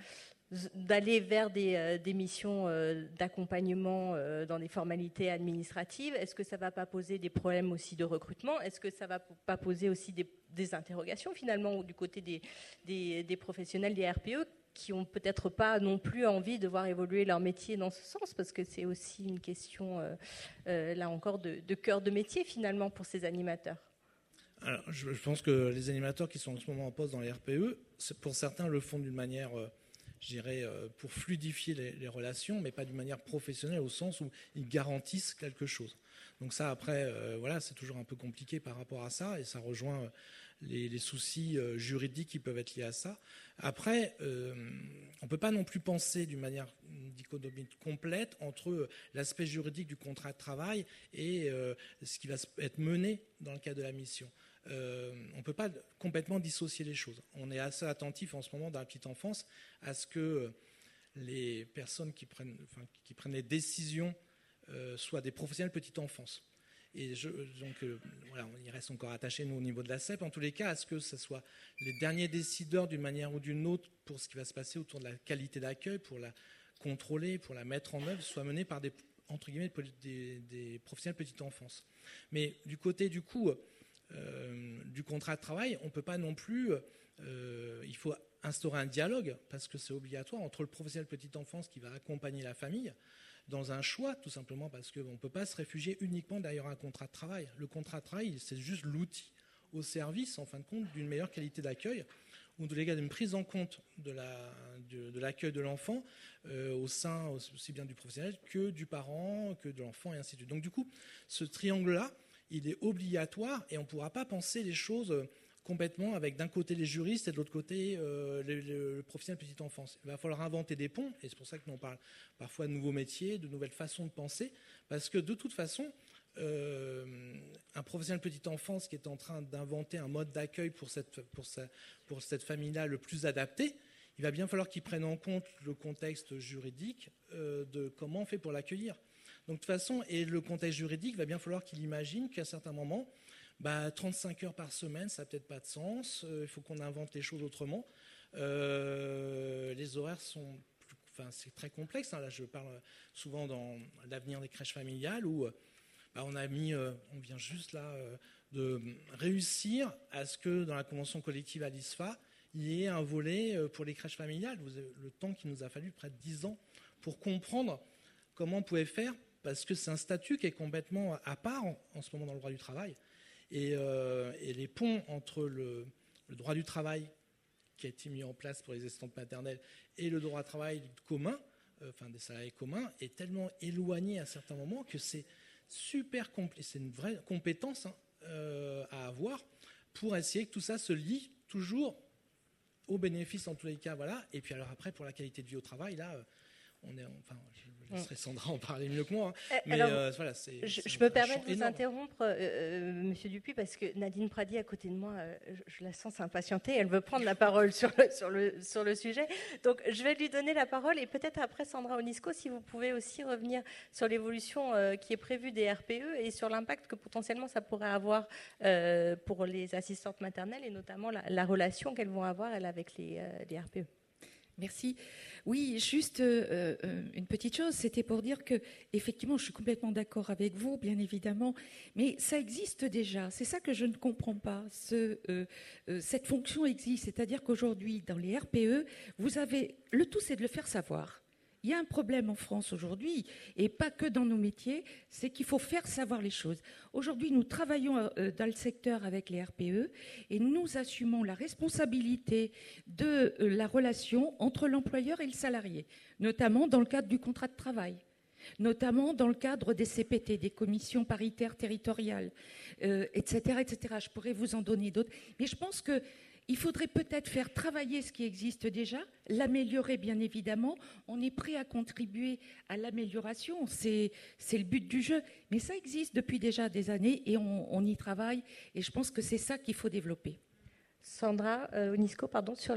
d'aller vers des, euh, missions euh, d'accompagnement euh, dans des formalités administratives. Est-ce que ça ne va pas poser des problèmes aussi de recrutement? Est-ce que ça ne va pas poser aussi des, interrogations finalement du côté des, professionnels des RPE qui n'ont peut-être pas non plus envie de voir évoluer leur métier dans ce sens? Parce que c'est aussi une question, là encore, de, cœur de métier finalement pour ces animateurs.
Je, pense que les animateurs qui sont en ce moment en poste dans les RPE, pour certains, le font d'une manière je euh, pour fluidifier les, relations, mais pas d'une manière professionnelle au sens où ils garantissent quelque chose. Donc ça, après, euh, voilà, c'est toujours un peu compliqué par rapport à ça, et ça rejoint euh, les, soucis juridiques qui peuvent être liés à ça. Après, on ne peut pas non plus penser d'une manière dichotomie complète entre l'aspect juridique du contrat de travail et ce qui va être mené dans le cadre de la mission. Euh, on ne peut pas complètement dissocier les choses. On est assez attentif en ce moment dans la petite enfance à ce que les personnes qui prennent, qui prennent les décisions euh, soient des professionnels petite enfance. Et donc, euh, on y reste encore attaché, nous, au niveau de la CEP. En tous les cas, à ce que ce soit les derniers décideurs, d'une manière ou d'une autre, pour ce qui va se passer autour de la qualité d'accueil, pour la contrôler, pour la mettre en œuvre, soit menés par des, entre guillemets, des, professionnels petite enfance. Mais du côté, du coup, euh, du contrat de travail, on ne peut pas non plus. Euh, il faut instaurer un dialogue, parce que c'est obligatoire, entre le professionnel petite enfance qui va accompagner la famille dans un choix, tout simplement parce qu'on ne peut pas se réfugier uniquement derrière un contrat de travail. Le contrat de travail, c'est juste l'outil au service, en fin de compte, d'une meilleure qualité d'accueil ou de d'une prise en compte de l'accueil de, l'enfant euh, au sein aussi bien du professionnel que du parent, que de l'enfant, et ainsi de suite. Donc du coup, ce triangle-là, il est obligatoire et on ne pourra pas penser les choses euh, complètement avec d'un côté les juristes et de l'autre côté euh, le, professionnel petite enfance. Il va falloir inventer des ponts, et c'est pour ça que nous on parle parfois de nouveaux métiers, de nouvelles façons de penser, parce que de toute façon, euh, un professionnel petite enfance qui est en train d'inventer un mode d'accueil pour cette famille-là le plus adapté, il va bien falloir qu'il prenne en compte le contexte juridique de comment on fait pour l'accueillir. Donc de toute façon, et le contexte juridique, va bien falloir qu'il imagine qu'à certains moments, bah, 35 heures par semaine, ça n'a peut-être pas de sens. Euh, il faut qu'on invente les choses autrement. Euh, les horaires sont, enfin, c'est très complexe. Hein. Là, je parle souvent dans l'avenir des crèches familiales où bah, on a mis, euh, on vient juste là de réussir à ce que dans la convention collective à l'ISFA, il y ait un volet pour les crèches familiales. Le temps qu'il nous a fallu près de 10 ans pour comprendre comment on pouvait faire parce que c'est un statut qui est complètement à part en, ce moment dans le droit du travail. Et, euh, les ponts entre le, droit du travail qui a été mis en place pour les assistantes maternelles et le droit du travail commun, euh, enfin des salariés communs, est tellement éloigné à certains moments que c'est super compliqué. C'est une vraie compétence hein, euh, à avoir pour essayer que tout ça se lie toujours au bénéfice en tous les cas. Voilà. Et puis alors après, pour la qualité de vie au travail, là, on est, enfin, je laisserai Sandra en parler mieux que moi. Hein.
Eh, euh, voilà, je, je me permets de vous interrompre, euh, euh, Monsieur Dupuis, parce que Nadine Pradi, à côté de moi, je, la sens s'impatienter. Elle veut prendre la parole sur le, sur, le, sur le sujet. Donc, je vais lui donner la parole et peut-être après, Sandra Onisco, si vous pouvez aussi revenir sur l'évolution qui est prévue des RPE et sur l'impact que potentiellement ça pourrait avoir pour les assistantes maternelles et notamment la, relation qu'elles vont avoir, elles, avec les, les RPE.
Merci. Oui, juste euh, euh, une petite chose, c'était pour dire que effectivement, je suis complètement d'accord avec vous, bien évidemment, mais ça existe déjà. C'est ça que je ne comprends pas. Euh, cette fonction existe, c'est-à-dire qu'aujourd'hui, dans les RPE, vous avez le tout, c'est de le faire savoir. Il y a un problème en France aujourd'hui, et pas que dans nos métiers, c'est qu'il faut faire savoir les choses. Aujourd'hui, nous travaillons euh, dans le secteur avec les RPE et nous assumons la responsabilité de euh, la relation entre l'employeur et le salarié, notamment dans le cadre du contrat de travail notamment dans le cadre des CPT, des commissions paritaires territoriales, etc., euh, etc. Je pourrais vous en donner d'autres. Mais je pense que il faudrait peut-être faire travailler ce qui existe déjà, l'améliorer bien évidemment. On est prêt à contribuer à l'amélioration, c'est le but du jeu. Mais ça existe depuis déjà des années et on, y travaille. Et je pense que c'est ça qu'il faut développer.
Sandra euh, Onisco, pardon, sur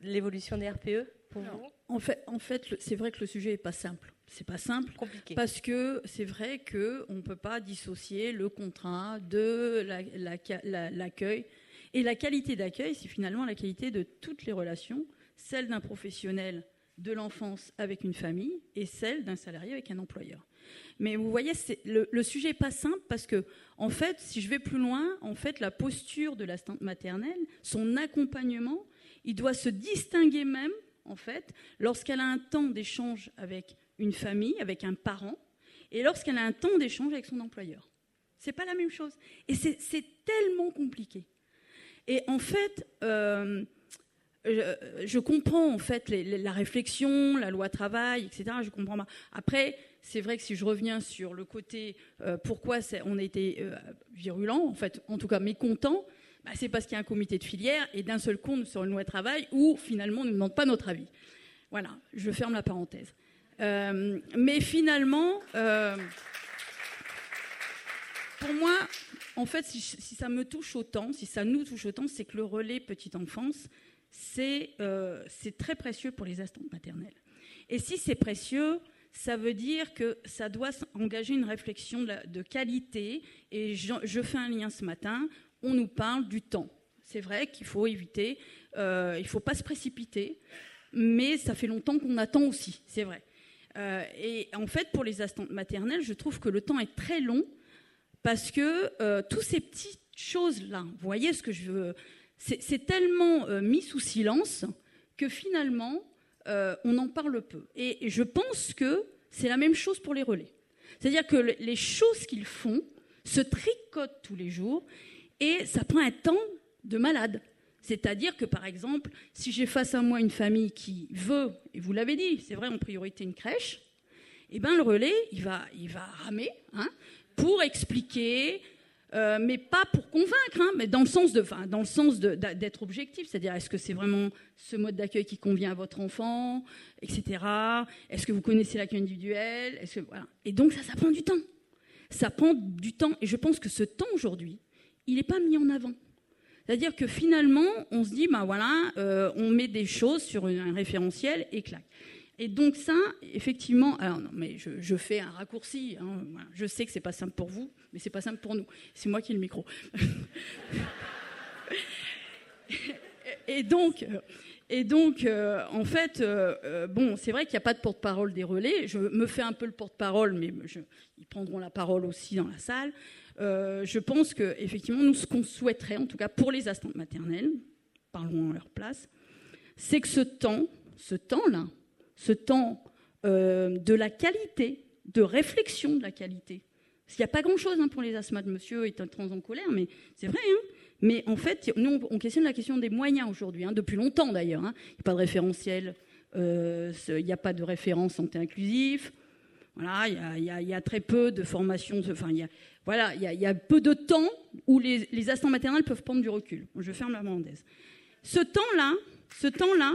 l'évolution des RPE pour vous?
En fait, en fait c'est vrai que le sujet n'est pas simple. C'est pas simple.
Compliqué.
Parce que c'est vrai qu'on ne peut pas dissocier le contrat de l'accueil. Et la qualité d'accueil, c'est finalement la qualité de toutes les relations, celle d'un professionnel de l'enfance avec une famille et celle d'un salarié avec un employeur. Mais vous voyez, le, sujet n'est pas simple parce que, en fait, si je vais plus loin, en fait, la posture de l'assistante maternelle, son accompagnement, il doit se distinguer même, en fait, lorsqu'elle a un temps d'échange avec une famille, avec un parent, et lorsqu'elle a un temps d'échange avec son employeur. C'est pas la même chose. Et c'est tellement compliqué. Et en fait, euh, je, comprends en fait la réflexion, la loi travail, etc. Je comprends. Après, c'est vrai que si je reviens sur le côté euh, pourquoi on a été euh, virulent, en fait, en tout cas mécontent, bah, c'est parce qu'il y a un comité de filière et d'un seul coup, sur une loi travail où finalement on ne demande pas notre avis. Voilà, je ferme la parenthèse. mais finalement, pour moi, en fait, si, ça me touche autant, si ça nous touche autant, c'est que le relais petite enfance, euh, c'est très précieux pour les assistantes maternelles. Et si c'est précieux, ça veut dire que ça doit engager une réflexion de, qualité. Et je, fais un lien ce matin, on nous parle du temps. C'est vrai qu'il faut éviter, euh, il ne faut pas se précipiter, mais ça fait longtemps qu'on attend aussi, c'est vrai. Euh, et en fait, pour les assistantes maternelles, je trouve que le temps est très long parce que euh, toutes ces petites choses-là, vous voyez ce que je veux, c'est tellement euh, mis sous silence que finalement, euh, on en parle peu. Et je pense que c'est la même chose pour les relais. C'est-à-dire que les choses qu'ils font se tricotent tous les jours et ça prend un temps de malade. C'est-à-dire que, par exemple, si j'ai face à moi une famille qui veut, et vous l'avez dit, c'est vrai en priorité une crèche, eh ben le relais, il va, il va ramer, hein, pour expliquer, euh, mais pas pour convaincre, hein, mais dans le sens de, dans le sens d'être objectif, c'est-à-dire est-ce que c'est vraiment ce mode d'accueil qui convient à votre enfant, etc. Est-ce que vous connaissez l'accueil individuel? Que, voilà. Et donc ça, ça prend du temps. Ça prend du temps, et je pense que ce temps aujourd'hui, il n'est pas mis en avant. C'est-à-dire que finalement, on se dit, ben voilà, euh, on met des choses sur un référentiel et clac. Et donc ça, effectivement, alors non, mais je, fais un raccourci. Hein, je sais que c'est pas simple pour vous, mais c'est pas simple pour nous. C'est moi qui ai le micro. *laughs* et donc, et donc, euh, en fait, euh, euh, bon, c'est vrai qu'il n'y a pas de porte-parole des relais. Je me fais un peu le porte-parole, mais ils prendront la parole aussi dans la salle. je pense que, effectivement, nous, ce qu'on souhaiterait, en tout cas pour les assistantes maternelles, parlons à leur place, c'est que ce temps, ce temps-là, ce temps euh, de la qualité, de réflexion de la qualité. Parce qu'il n'y a pas grand-chose hein, pour les asthmates. Monsieur est un trans en colère, mais c'est vrai. Hein. mais en fait, nous, on questionne la question des moyens aujourd'hui, hein, depuis longtemps d'ailleurs. Il n'y a pas de référentiel, euh, il n'y a pas de référence santé inclusif. Voilà, il y, a, très peu de formation. Enfin, il y a, voilà, y, a, peu de temps où les, les maternels peuvent prendre du recul. Je ferme la parenthèse. Ce temps-là, ce temps-là,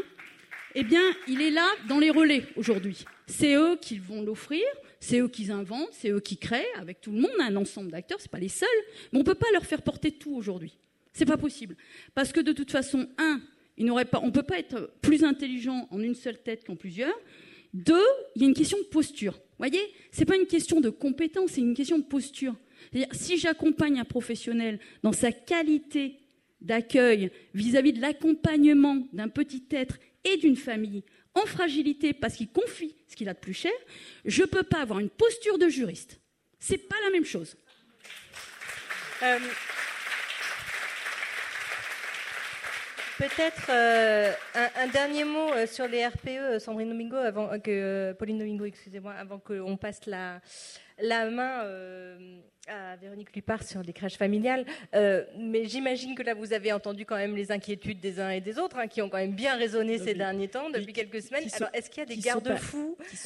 eh bien, il est là dans les relais aujourd'hui. C'est eux qui vont l'offrir, c'est eux qui inventent, c'est eux qui créent, avec tout le monde, un ensemble d'acteurs, c'est pas les seuls, mais on peut pas leur faire porter tout aujourd'hui. C'est pas possible. Parce que de toute façon, un, on ne peut pas être plus intelligent en une seule tête qu'en plusieurs. Deux, il y a une question de posture. Vous voyez, c'est pas une question de compétence, c'est une question de posture. C'est-à-dire, si j'accompagne un professionnel dans sa qualité d'accueil vis-à-vis de l'accompagnement d'un petit être et d'une famille en fragilité parce qu'il confie ce qu'il a de plus cher, je ne peux pas avoir une posture de juriste. C'est pas la même chose. Euh,
Peut-être euh, un, dernier mot euh, sur les RPE, Sandrine Domingo, avant que Pauline Domingo, excusez-moi, avant qu'on passe la, la main à Véronique Lupard sur les crèches familiales. mais j'imagine que là, vous avez entendu quand même les inquiétudes des uns et des autres, hein, qui ont quand même bien résonné ces derniers temps, depuis quelques semaines. Alors, est-ce qu'il y a des garde-fous qui,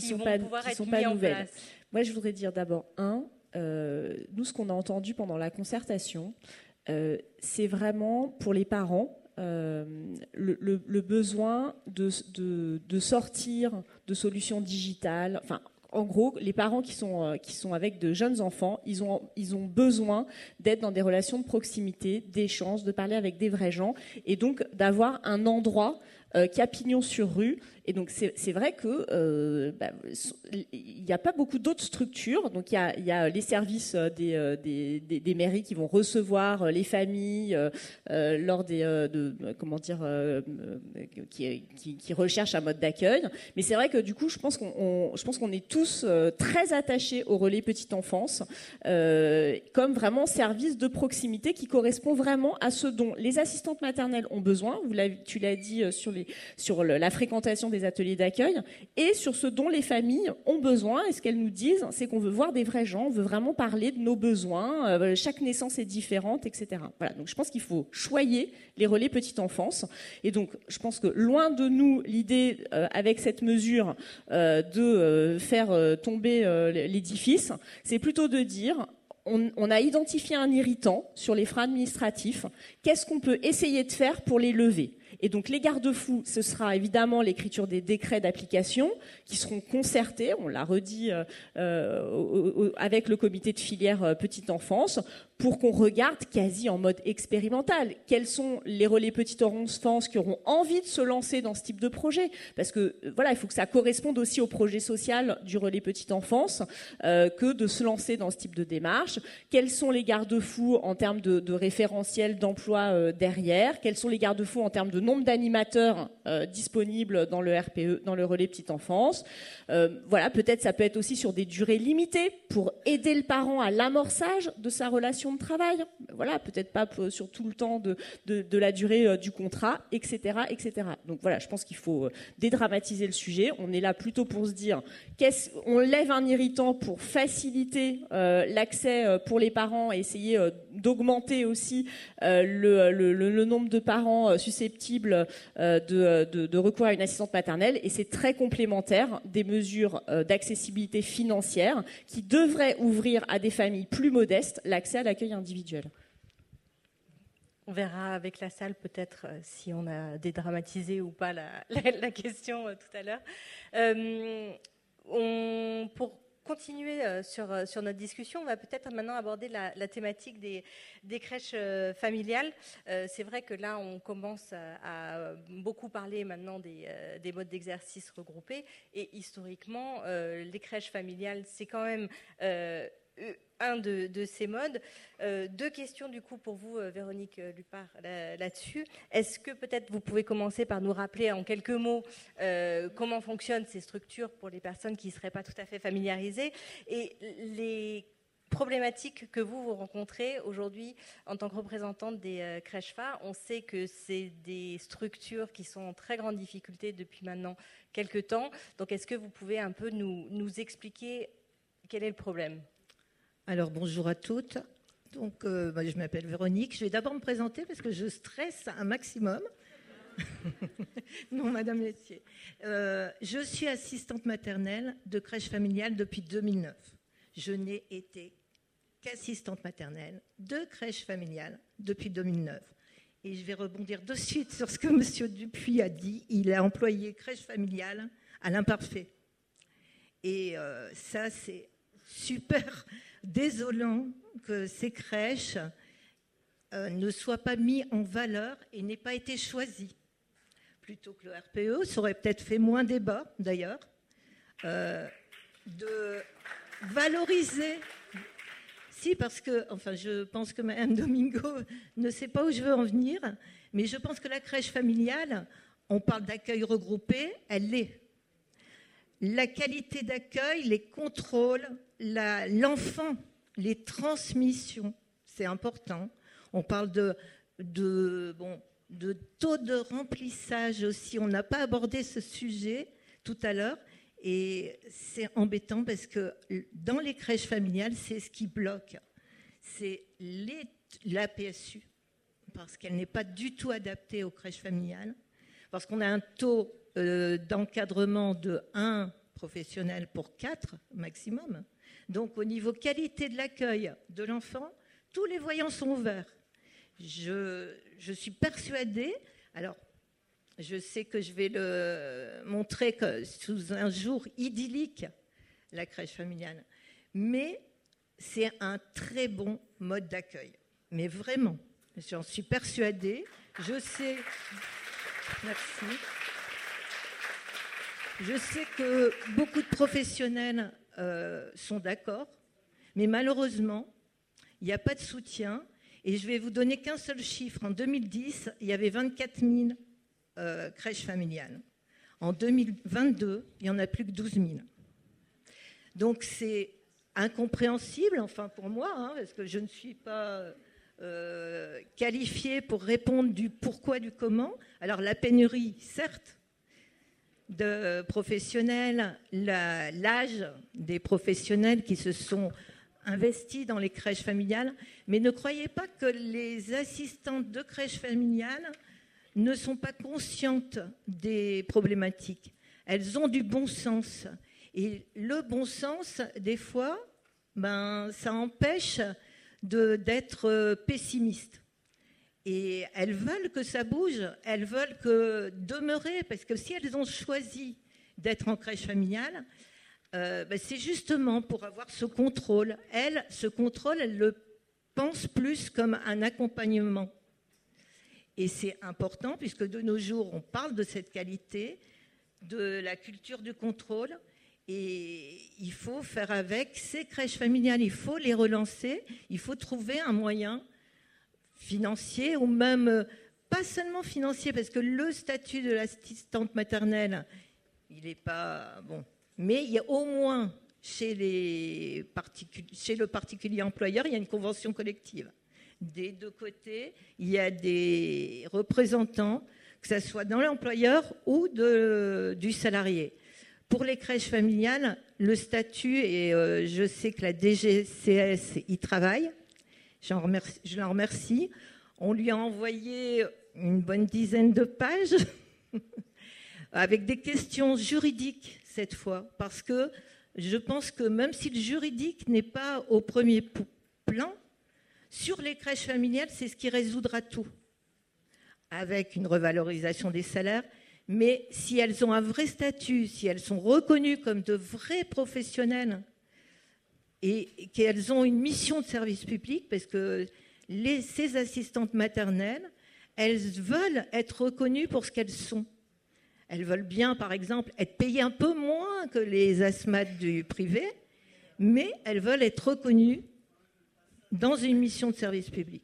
qui, vont pouvoir être mis en place?
Moi, je voudrais dire d'abord, un, nous, ce qu'on a entendu pendant la concertation, c'est vraiment pour les parents euh, le, besoin de, de, sortir de solutions digitales. Enfin, en gros, les parents qui sont, euh, qui sont avec de jeunes enfants, ils ont, ils ont besoin d'être dans des relations de proximité, d'échange, de parler avec des vrais gens, et donc d'avoir un endroit euh, qui a pignon sur rue et donc c'est vrai que euh, bah, n'y a pas beaucoup d'autres structures. Donc il y a, les services euh, euh, des, mairies qui vont recevoir les familles lors des de, comment dire qui, recherchent un mode d'accueil. Mais c'est vrai que du coup je pense qu'on est tous très attachés au relais petite enfance comme vraiment service de proximité qui correspond vraiment à ce dont les assistantes maternelles ont besoin. Tu l'as dit sur sur la fréquentation des ateliers d'accueil et sur ce dont les familles ont besoin. Et ce qu'elles nous disent, c'est qu'on veut voir des vrais gens, on veut vraiment parler de nos besoins. Euh, chaque naissance est différente, etc. Voilà. Donc je pense qu'il faut choyer les relais petite enfance. Et donc je pense que loin de nous l'idée euh, avec cette mesure euh, de faire tomber l'édifice, c'est plutôt de dire on, a identifié un irritant sur les freins administratifs. Qu'est-ce qu'on peut essayer de faire pour les lever? Et donc les garde-fous, ce sera évidemment l'écriture des décrets d'application qui seront concertés, on l'a redit euh, euh, avec le comité de filière euh, petite enfance, pour qu'on regarde quasi en mode expérimental quels sont les relais petite enfance qui auront envie de se lancer dans ce type de projet? Parce que voilà, il faut que ça corresponde aussi au projet social du relais petite enfance que de se lancer dans ce type de démarche. Quels sont les garde-fous en termes de, référentiel d'emploi derrière? Quels sont les garde-fous en termes de nombre d'animateurs euh, disponibles dans le RPE, dans le relais petite enfance? Euh, voilà, peut-être ça peut être aussi sur des durées limitées pour aider le parent à l'amorçage de sa relation de travail. Voilà, peut-être pas sur tout le temps de, de, la durée euh, du contrat, etc., etc. Donc voilà, je pense qu'il faut dédramatiser le sujet. On est là plutôt pour se dire, on lève un irritant pour faciliter l'accès pour les parents et essayer d'augmenter aussi le, le, nombre de parents susceptibles euh, de, recours à une assistante maternelle et c'est très complémentaire des mesures euh, d'accessibilité financière qui devraient ouvrir à des familles plus modestes l'accès à individuel.
On verra avec la salle peut-être euh, si on a dédramatisé ou pas la, *laughs* question tout à l'heure. pour continuer euh, sur, euh, notre discussion, on va peut-être maintenant aborder la, thématique des, crèches euh, familiales. c'est vrai que là, on commence à, beaucoup parler maintenant des modes d'exercice regroupés. Et historiquement, les crèches familiales, c'est quand même un de, ces modes. Euh, deux questions du coup pour vous, euh, Véronique euh, Lupard, là-dessus. Est-ce que peut-être vous pouvez commencer par nous rappeler en quelques mots comment fonctionnent ces structures pour les personnes qui ne seraient pas tout à fait familiarisées et les problématiques que vous, vous rencontrez aujourd'hui en tant que représentante des crèches phares? On sait que c'est des structures qui sont en très grande difficulté depuis maintenant quelques temps. Donc est-ce que vous pouvez un peu nous expliquer quel est le problème?
Alors bonjour à toutes. Donc, euh, bah, je m'appelle Véronique. Je vais d'abord me présenter parce que je stresse un maximum. *laughs* non, Madame Lessier. Euh, je suis assistante maternelle de crèche familiale depuis 2009. Je n'ai été qu'assistante maternelle de crèche familiale depuis 2009. Et je vais rebondir de suite sur ce que M. Dupuis a dit. Il a employé crèche familiale à l'imparfait. Et euh, ça, c'est super désolant que ces crèches euh, ne soient pas mises en valeur et n'aient pas été choisies. Plutôt que le RPE, ça aurait peut-être fait moins débat d'ailleurs, euh, de valoriser. Si, parce que, enfin, je pense que Mme Domingo *laughs* ne sait pas où je veux en venir, mais je pense que la crèche familiale, on parle d'accueil regroupé, elle l'est. La qualité d'accueil, les contrôles, l'enfant, les transmissions, c'est important. On parle de, bon, de taux de remplissage aussi. On n'a pas abordé ce sujet tout à l'heure. Et c'est embêtant parce que dans les crèches familiales, c'est ce qui bloque. C'est la PSU, parce qu'elle n'est pas du tout adaptée aux crèches familiales, parce qu'on a un taux euh, d'encadrement de 1 professionnel pour 4 maximum. Donc au niveau qualité de l'accueil de l'enfant, tous les voyants sont ouverts. Je, suis persuadée, alors je sais que je vais le montrer que sous un jour idyllique, la crèche familiale. Mais c'est un très bon mode d'accueil. Mais vraiment, j'en suis persuadée. Je sais. Merci. Je sais que beaucoup de professionnels euh, sont d'accord, mais malheureusement, il n'y a pas de soutien. Et je vais vous donner qu'un seul chiffre. En 2010, il y avait 24 000 euh, crèches familiales. En 2022, il n'y en a plus que 12 000. Donc c'est incompréhensible, enfin pour moi, hein, parce que je ne suis pas euh, qualifiée pour répondre du pourquoi, du comment. Alors la pénurie, certes, de professionnels, l'âge des professionnels qui se sont investis dans les crèches familiales, mais ne croyez pas que les assistantes de crèches familiales ne sont pas conscientes des problématiques. Elles ont du bon sens. Et le bon sens, des fois, ben, ça empêche d'être pessimiste. Et elles veulent que ça bouge, elles veulent que demeurer, parce que si elles ont choisi d'être en crèche familiale, euh, ben, c'est justement pour avoir ce contrôle. Elles, ce contrôle, elles le pensent plus comme un accompagnement. Et c'est important puisque de nos jours, on parle de cette qualité, de la culture du contrôle. Et il faut faire avec ces crèches familiales, il faut les relancer, il faut trouver un moyen financier ou même pas seulement financier, parce que le statut de l'assistante maternelle, il n'est pas bon. Mais il y a au moins chez, les chez le particulier employeur, il y a une convention collective des deux côtés, il y a des représentants, que ce soit dans l'employeur ou du salarié. Pour les crèches familiales, le statut, et euh, je sais que la DGCS y travaille, je la remercie. On lui a envoyé une bonne dizaine de pages *laughs* avec des questions juridiques cette fois, parce que je pense que même si le juridique n'est pas au premier plan, sur les crèches familiales, c'est ce qui résoudra tout, avec une revalorisation des salaires. Mais si elles ont un vrai statut, si elles sont reconnues comme de vrais professionnels et qu'elles ont une mission de service public, parce que ces assistantes maternelles, elles veulent être reconnues pour ce qu'elles sont. Elles veulent bien, par exemple, être payées un peu moins que les asthmates du privé, mais elles veulent être reconnues dans une mission de service public.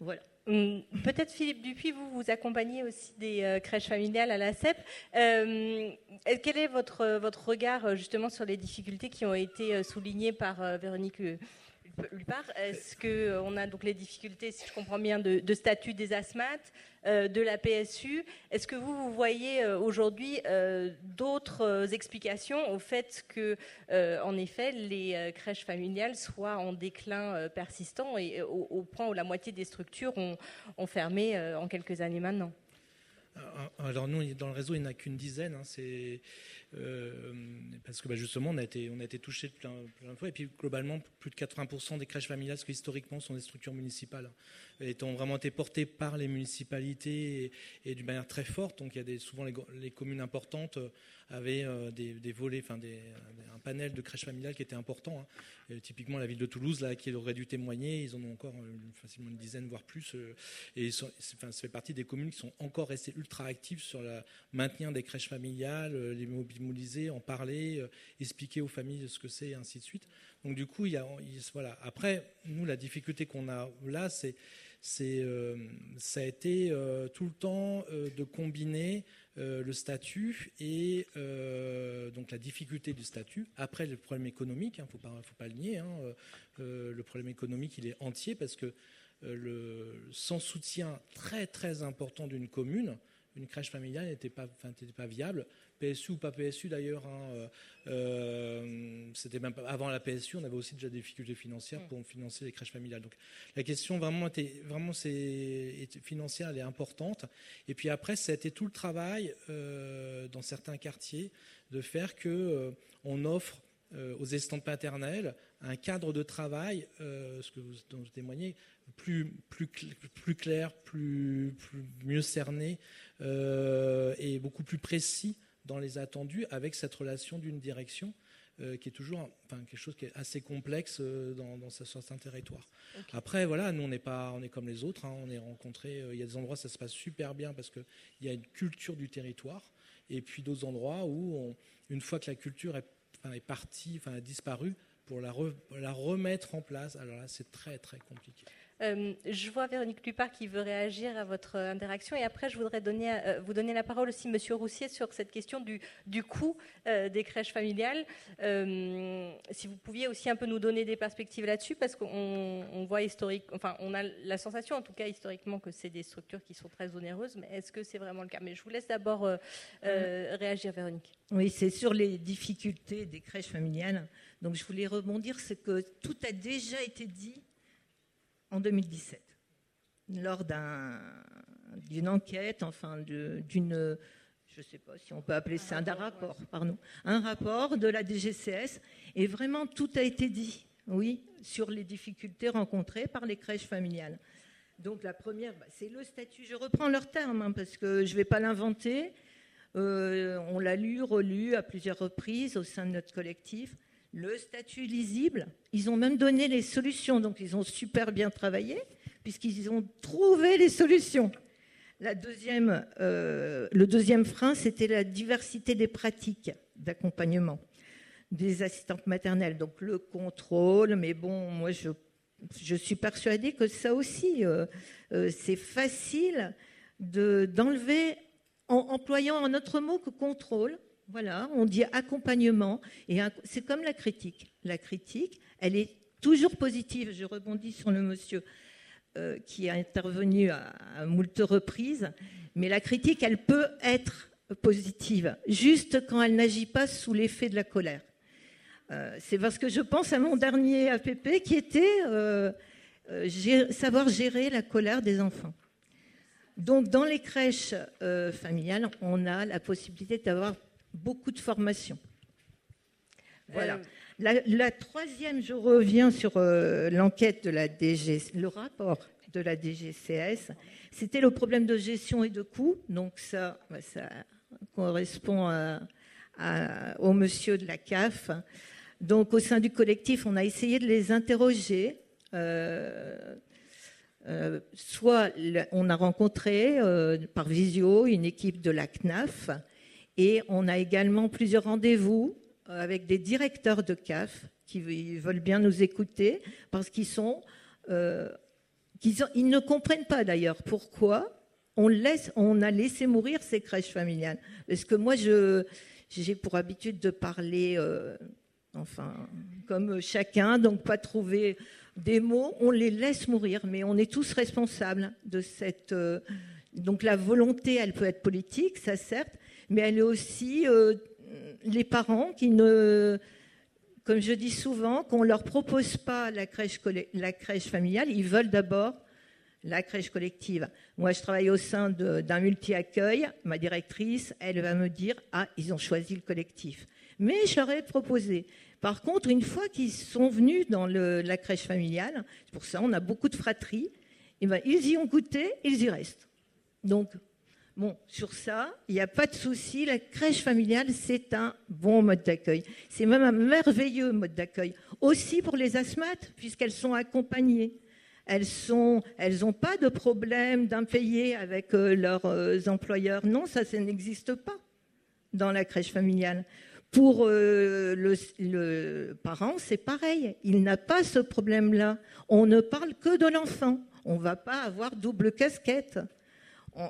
Voilà.
Hum, peut-être Philippe Dupuis, vous vous accompagnez aussi des euh, crèches familiales à la CEP. Euh, quel est votre, votre regard euh, justement sur les difficultés qui ont été soulignées par Véronique est-ce qu'on a donc les difficultés, si je comprends bien, de, statut des asthmates, euh, de la PSU Est-ce que vous, vous voyez euh, aujourd'hui euh, d'autres explications au fait que, en effet, les crèches familiales soient en déclin persistant et au, point où la moitié des structures ont fermé en quelques années maintenant?
Alors nous, dans le réseau, il n'y en a qu'une dizaine. Hein, c'est euh, parce que bah, justement, on a été, on touché plein, de fois. Et puis globalement, plus de 80% des crèches familiales, qui historiquement sont des structures municipales, étant vraiment été portées par les municipalités et, d'une manière très forte. Donc il y a souvent les, communes importantes avaient euh, des, volets, enfin un panel de crèches familiales qui était important. Hein. typiquement la ville de Toulouse, là, qui aurait dû témoigner, ils en ont encore euh, facilement une dizaine, voire plus. et ça fait partie des communes qui sont encore restées ultra actives sur le maintien des crèches familiales, les mobiliser, en parler, expliquer aux familles ce que c'est, et ainsi de suite. Donc du coup, il y a, voilà. Après, nous, la difficulté qu'on a là, c'est euh, ça a été euh, tout le temps euh, de combiner le statut et donc la difficulté du statut. Après, le problème économique, il hein, ne faut pas, le nier. Hein, le problème économique, il est entier parce que sans soutien très très important d'une commune, une crèche familiale n'était pas, pas viable. PSU ou pas PSU d'ailleurs. Hein, euh, euh, c'était même avant la PSU, on avait aussi déjà des difficultés financières pour financer les crèches familiales. Donc la question vraiment était vraiment c'est financière, elle est importante. Et puis après, ça a été tout le travail euh, dans certains quartiers de faire que on offre aux estampes paternelles un cadre de travail, ce que vous, dont vous témoignez, plus, plus, plus clair, plus, plus mieux cerné et beaucoup plus précis dans les attendus avec cette relation d'une direction euh, qui est toujours enfin, quelque chose qui est assez complexe euh, dans, dans certains territoires. Après, voilà, nous, on n'est pas, on est comme les autres. Hein, on est rencontrés. Euh, il y a des endroits où ça se passe super bien parce qu'il y a une culture du territoire, et puis d'autres endroits où, une fois que la culture est, est partie, enfin, a disparu, pour la, la remettre en place, alors là, c'est très très compliqué.
Euh, je vois Véronique Lupard qui veut réagir à votre interaction et après je voudrais donner, euh, vous donner la parole aussi, Monsieur Roussier, sur cette question du, du coût euh, des crèches familiales. si vous pouviez aussi un peu nous donner des perspectives là-dessus, parce qu'on voit historique, enfin on a la sensation en tout cas historiquement que c'est des structures qui sont très onéreuses, mais est-ce que c'est vraiment le cas? Mais je vous laisse d'abord réagir, Véronique.
Oui, c'est sur les difficultés des crèches familiales. Donc je voulais rebondir, c'est que tout a déjà été dit en 2017, lors d'une enquête, enfin d'une, je ne sais pas si on peut appeler ça un rapport, pardon, un rapport de la DGCS, et vraiment tout a été dit, oui, sur les difficultés rencontrées par les crèches familiales. Donc la première, bah, c'est le statut. Je reprends leur terme hein, parce que je ne vais pas l'inventer. Euh, on l'a lu, relu à plusieurs reprises au sein de notre collectif le statut lisible. Ils ont même donné les solutions, donc ils ont super bien travaillé, puisqu'ils ont trouvé les solutions. La deuxième, euh, le deuxième frein, c'était la diversité des pratiques d'accompagnement des assistantes maternelles. Donc le contrôle, mais bon, moi je, suis persuadée que ça aussi, euh, euh, c'est facile d'enlever en employant un autre mot que contrôle, voilà, on dit accompagnement. Et c'est comme la critique. La critique, elle est toujours positive. Je rebondis sur le monsieur euh, qui a intervenu à, moult reprises. Mais la critique, elle peut être positive, juste quand elle n'agit pas sous l'effet de la colère. Euh, c'est parce que je pense à mon dernier APP qui était euh, savoir gérer la colère des enfants. Donc, dans les crèches familiales, on a la possibilité d'avoir beaucoup de formation. Voilà. Euh, la, troisième, je reviens sur euh, l'enquête de la DG, le rapport de la DGCS. C'était le problème de gestion et de coûts. Donc ça, bah, ça correspond au monsieur de la CAF. Donc au sein du collectif, on a essayé de les interroger. Euh, soit on a rencontré par visio une équipe de la CNAF et on a également plusieurs rendez-vous euh, avec des directeurs de CAF qui veulent bien nous écouter parce qu'ils sont, euh, ils, ne comprennent pas d'ailleurs pourquoi on, laisse, on a laissé mourir ces crèches familiales. Parce que moi, j'ai pour habitude de parler, euh, enfin, comme chacun, donc pas trouver des mots. On les laisse mourir, mais on est tous responsables de cette. donc la volonté, elle peut être politique, ça certes, mais elle est aussi euh, les parents qui ne, comme je dis souvent, qu'on ne leur propose pas la crèche, la crèche familiale, ils veulent d'abord la crèche collective. Moi, je travaille au sein d'un multi-accueil. Ma directrice, elle va me dire Ah, ils ont choisi le collectif. Mais je leur ai proposé. Par contre, une fois qu'ils sont venus dans la crèche familiale, c'est pour ça on a beaucoup de fratries, et eh ben, ils y ont goûté, ils y restent. Donc, Bon, sur ça, il n'y a pas de souci. La crèche familiale, c'est un bon mode d'accueil. C'est même un merveilleux mode d'accueil. Aussi pour les asthmates, puisqu'elles sont accompagnées. Elles n'ont pas de problème d'impayé avec euh, leurs euh, employeurs. Non, ça, ça n'existe pas dans la crèche familiale. Pour euh, le, parent, c'est pareil. Il n'a pas ce problème-là. On ne parle que de l'enfant. On ne va pas avoir double casquette.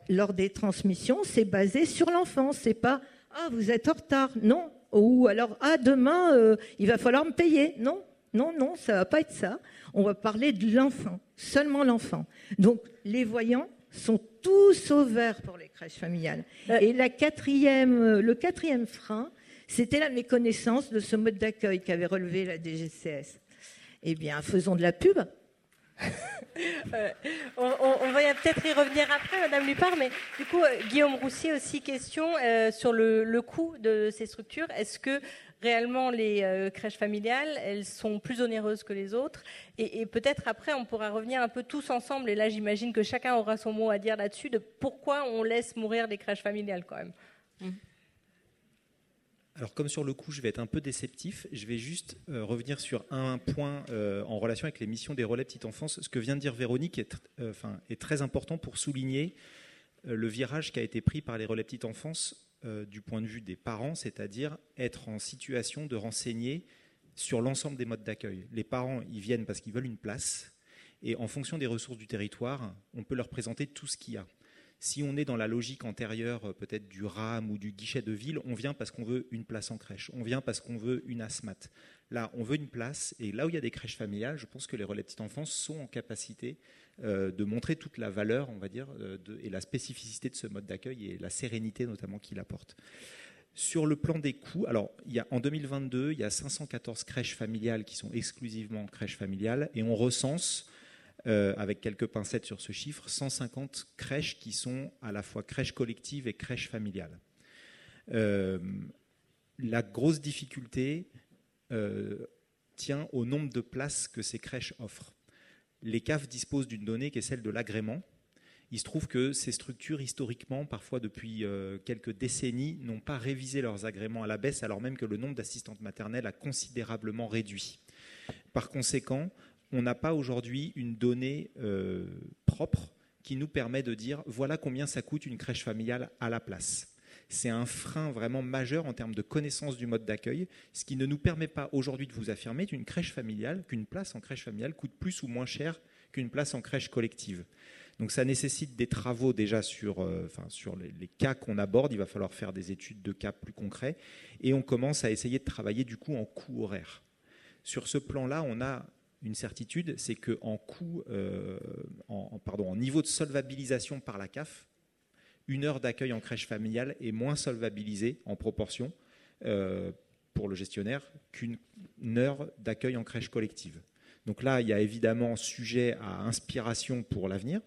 Lors des transmissions, c'est basé sur l'enfant. C'est pas ah vous êtes en retard. Non. Ou alors ah demain euh, il va falloir me payer. Non, non, non, ça va pas être ça. On va parler de l'enfant, seulement l'enfant. Donc les voyants sont tous au vert pour les crèches familiales. Euh. Et la quatrième, le quatrième frein, c'était la méconnaissance de ce mode d'accueil qu'avait relevé la DGCS. Eh bien, faisons de la pub.
Euh, on, va peut-être y revenir après, Madame Lupard, mais du coup, euh, Guillaume Roussier aussi, question euh, sur le, coût de ces structures. Est-ce que réellement les crèches familiales, elles sont plus onéreuses que les autres? Et, peut-être après, on pourra revenir un peu tous ensemble, et là j'imagine que chacun aura son mot à dire là-dessus, de pourquoi on laisse mourir des crèches familiales quand même. Mmh.
Alors comme sur le coup, je vais être un peu déceptif, je vais juste euh, revenir sur un point euh, en relation avec les missions des relais petite enfance. Ce que vient de dire Véronique est, euh, est très important pour souligner le virage qui a été pris par les relais petite enfance du point de vue des parents, c'est-à-dire être en situation de renseigner sur l'ensemble des modes d'accueil. Les parents, ils viennent parce qu'ils veulent une place, et en fonction des ressources du territoire, on peut leur présenter tout ce qu'il y a. Si on est dans la logique antérieure, euh, peut-être du RAM ou du guichet de ville, on vient parce qu'on veut une place en crèche, on vient parce qu'on veut une ASMAT. Là, on veut une place, et là où il y a des crèches familiales, je pense que les relais petite enfance sont en capacité euh, de montrer toute la valeur, on va dire, euh, et la spécificité de ce mode d'accueil et la sérénité notamment qu'il apporte. Sur le plan des coûts, alors en 2022, il y a 514 crèches familiales qui sont exclusivement crèches familiales, et on recense euh, avec quelques pincettes sur ce chiffre, 150 crèches qui sont à la fois crèches collectives et crèches familiales. Euh, la grosse difficulté euh, tient au nombre de places que ces crèches offrent. Les CAF disposent d'une donnée qui est celle de l'agrément. Il se trouve que ces structures, historiquement, parfois depuis quelques décennies, n'ont pas révisé leurs agréments à la baisse, alors même que le nombre d'assistantes maternelles a considérablement réduit. Par conséquent, on n'a pas aujourd'hui une donnée euh, propre qui nous permet de dire voilà combien ça coûte une crèche familiale à la place. C'est un frein vraiment majeur en termes de connaissance du mode d'accueil, ce qui ne nous permet pas aujourd'hui de vous affirmer qu'une crèche familiale, qu'une place en crèche familiale coûte plus ou moins cher qu'une place en crèche collective. Donc ça nécessite des travaux déjà sur, euh, sur les, les, cas qu'on aborde. Il va falloir faire des études de cas plus concrets. Et on commence à essayer de travailler du coup en coût horaire. Sur ce plan-là, on a une certitude, c'est qu'en euh, en, pardon, en niveau de solvabilisation par la CAF, une heure d'accueil en crèche familiale est moins solvabilisée en proportion euh, pour le gestionnaire qu'une heure d'accueil en crèche collective. Donc là, il y a évidemment sujet à inspiration pour l'avenir,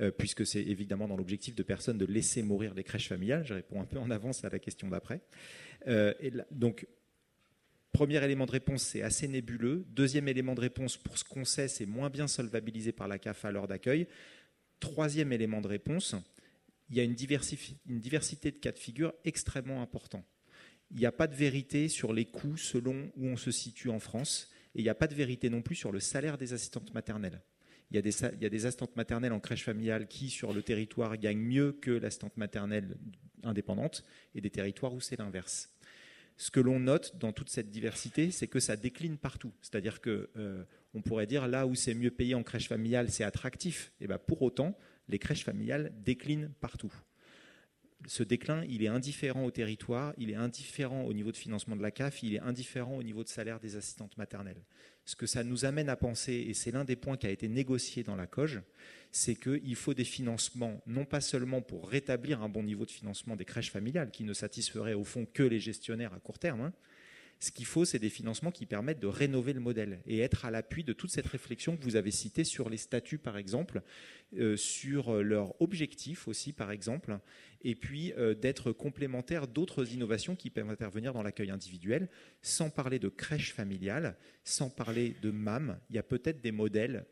euh, puisque c'est évidemment dans l'objectif de personne de laisser mourir les crèches familiales. Je réponds un peu en avance à la question d'après. donc Premier élément de réponse, c'est assez nébuleux. Deuxième élément de réponse, pour ce qu'on sait, c'est moins bien solvabilisé par la CAF à d'accueil. Troisième élément de réponse, il y a une, une diversité de cas de figure extrêmement important. Il n'y a pas de vérité sur les coûts selon où on se situe en France, et il n'y a pas de vérité non plus sur le salaire des assistantes maternelles. Il y, a des, il y a des assistantes maternelles en crèche familiale qui, sur le territoire, gagnent mieux que l'assistante maternelle indépendante, et des territoires où c'est l'inverse. Ce que l'on note dans toute cette diversité, c'est que ça décline partout. C'est-à-dire que euh, on pourrait dire là où c'est mieux payé en crèche familiale, c'est attractif. Et ben pour autant, les crèches familiales déclinent partout. Ce déclin, il est indifférent au territoire, il est indifférent au niveau de financement de la CAF, il est indifférent au niveau de salaire des assistantes maternelles. Ce que ça nous amène à penser, et c'est l'un des points qui a été négocié dans la COGE, c'est qu'il faut des financements, non pas seulement pour rétablir un bon niveau de financement des crèches familiales, qui ne satisferaient au fond que les gestionnaires à court terme, hein. Ce qu'il faut, c'est des financements qui permettent de rénover le modèle et être à l'appui de toute cette réflexion que vous avez citée sur les statuts, par exemple, euh, sur leurs objectifs aussi, par exemple, et puis euh, d'être complémentaire d'autres innovations qui peuvent intervenir dans l'accueil individuel, sans parler de crèches familiales, sans parler de MAM. Il y a peut-être des modèles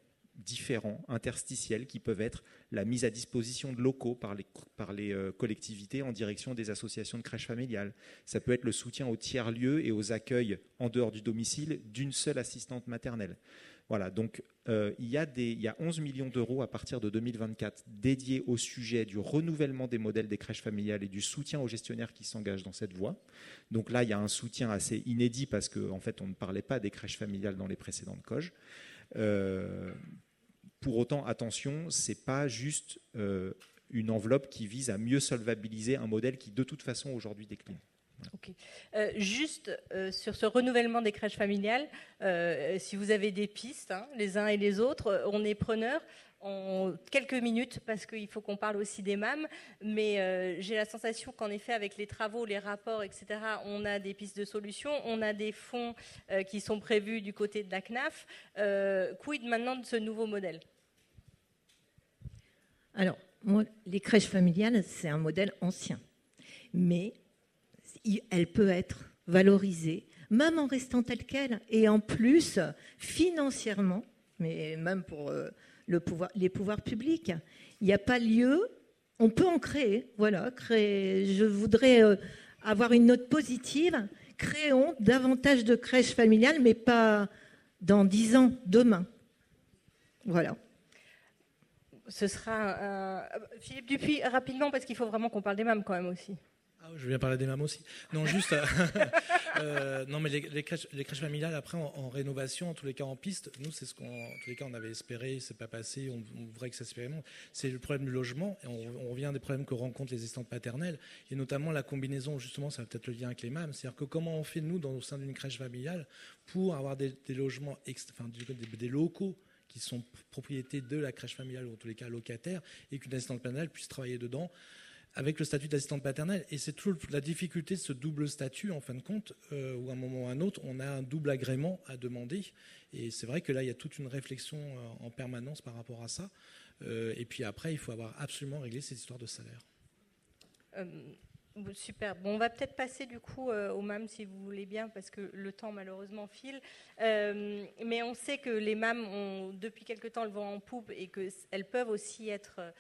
différents, interstitiels, qui peuvent être la mise à disposition de locaux par les, euh, collectivités en direction des associations de crèches familiales. Ça peut être le soutien aux tiers-lieux et aux accueils en dehors du domicile d'une seule assistante maternelle. Voilà, donc euh, il, y a des, il y a 11 millions d'euros à partir de 2024 dédiés au sujet du renouvellement des modèles des crèches familiales et du soutien aux gestionnaires qui s'engagent dans cette voie. Donc là, il y a un soutien assez inédit parce qu'en en fait, on ne parlait pas des crèches familiales dans les précédentes COGE. Euh, pour autant, attention, ce n'est pas juste euh, une enveloppe qui vise à mieux solvabiliser un modèle qui, de toute façon, aujourd'hui décline.
Euh, juste euh, sur ce renouvellement des crèches familiales, si vous avez des pistes, hein, les uns et les autres, on est preneurs en quelques minutes parce qu'il faut qu'on parle aussi des MAM. Mais j'ai la sensation qu'en effet, avec les travaux, les rapports, etc., on a des pistes de solutions, on a des fonds qui sont prévus du côté de la CNAF. quid maintenant de ce nouveau modèle?
Alors, moi, les crèches familiales, c'est un modèle ancien. Mais elle peut être valorisée, même en restant telle qu'elle, et en plus, financièrement, mais même pour euh, les pouvoirs publics, il n'y a pas lieu, on peut en créer, voilà, créer, je voudrais euh, avoir une note positive, créons davantage de crèches familiales, mais pas dans dix ans, demain. Voilà.
Ce sera. Philippe Dupuis, rapidement, parce qu'il faut vraiment qu'on parle des mêmes quand même aussi.
Ah, je viens parler des mamans aussi. Non, juste. *laughs* Euh, non, mais les, crèches, familiales, après, en, rénovation, en tous les cas en piste, nous, c'est ce qu'en tous les cas, on avait espéré, c'est pas passé, on, voudrait que ça s'expérimente. C'est le problème du logement, et on, revient des problèmes que rencontrent les assistantes paternelles, et notamment la combinaison, justement, ça va peut-être le lien avec les MAM, c'est-à-dire que comment on fait, nous, dans, au sein d'une crèche familiale, pour avoir des, logements, enfin, des locaux qui sont propriétés de la crèche familiale, ou en tous les cas locataires, et qu'une assistante paternelle puisse travailler dedans avec le statut d'assistante paternelle. Et c'est toute la difficulté de ce double statut, en fin de compte, euh, où à un moment ou à un autre, on a un double agrément à demander. Et c'est vrai que là, il y a toute une réflexion euh, en permanence par rapport à ça. Euh, et puis après, il faut avoir absolument réglé ces histoires de salaire.
Super. Bon, on va peut-être passer du coup au MAM si vous voulez bien, parce que le temps malheureusement file. mais on sait que les MAM ont depuis quelque temps le vent en poupe et qu'elles peuvent aussi être euh,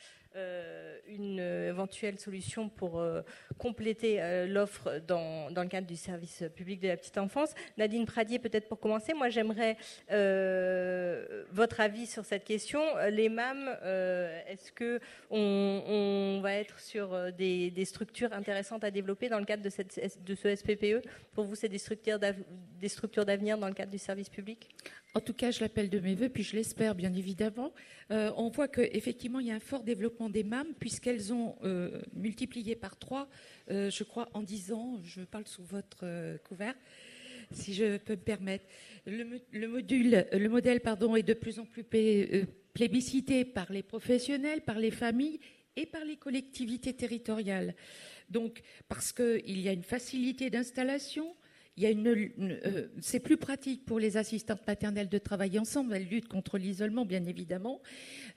une éventuelle solution pour euh, compléter euh, l'offre dans, le cadre du service public de la petite enfance. Nadine Pradier, peut-être pour commencer, moi j'aimerais votre avis sur cette question. Les MAM, est-ce que on, va être sur des, structures intéressantes à développer dans le cadre de ce SPPE Pour vous, c'est des structures d'avenir dans le cadre du service public?
En tout cas, je l'appelle de mes voeux, puis je l'espère bien évidemment. Euh, on voit qu'effectivement, il y a un fort développement des MAM, puisqu'elles ont euh, multiplié par trois, euh, je crois, en dix ans. Je parle sous votre couvert, si je peux me permettre. Le, module, le modèle pardon, est de plus en plus plébiscité par les professionnels, par les familles et par les collectivités territoriales. Donc, parce qu'il y a une facilité d'installation, euh, c'est plus pratique pour les assistantes maternelles de travailler ensemble. Elles luttent contre l'isolement, bien évidemment.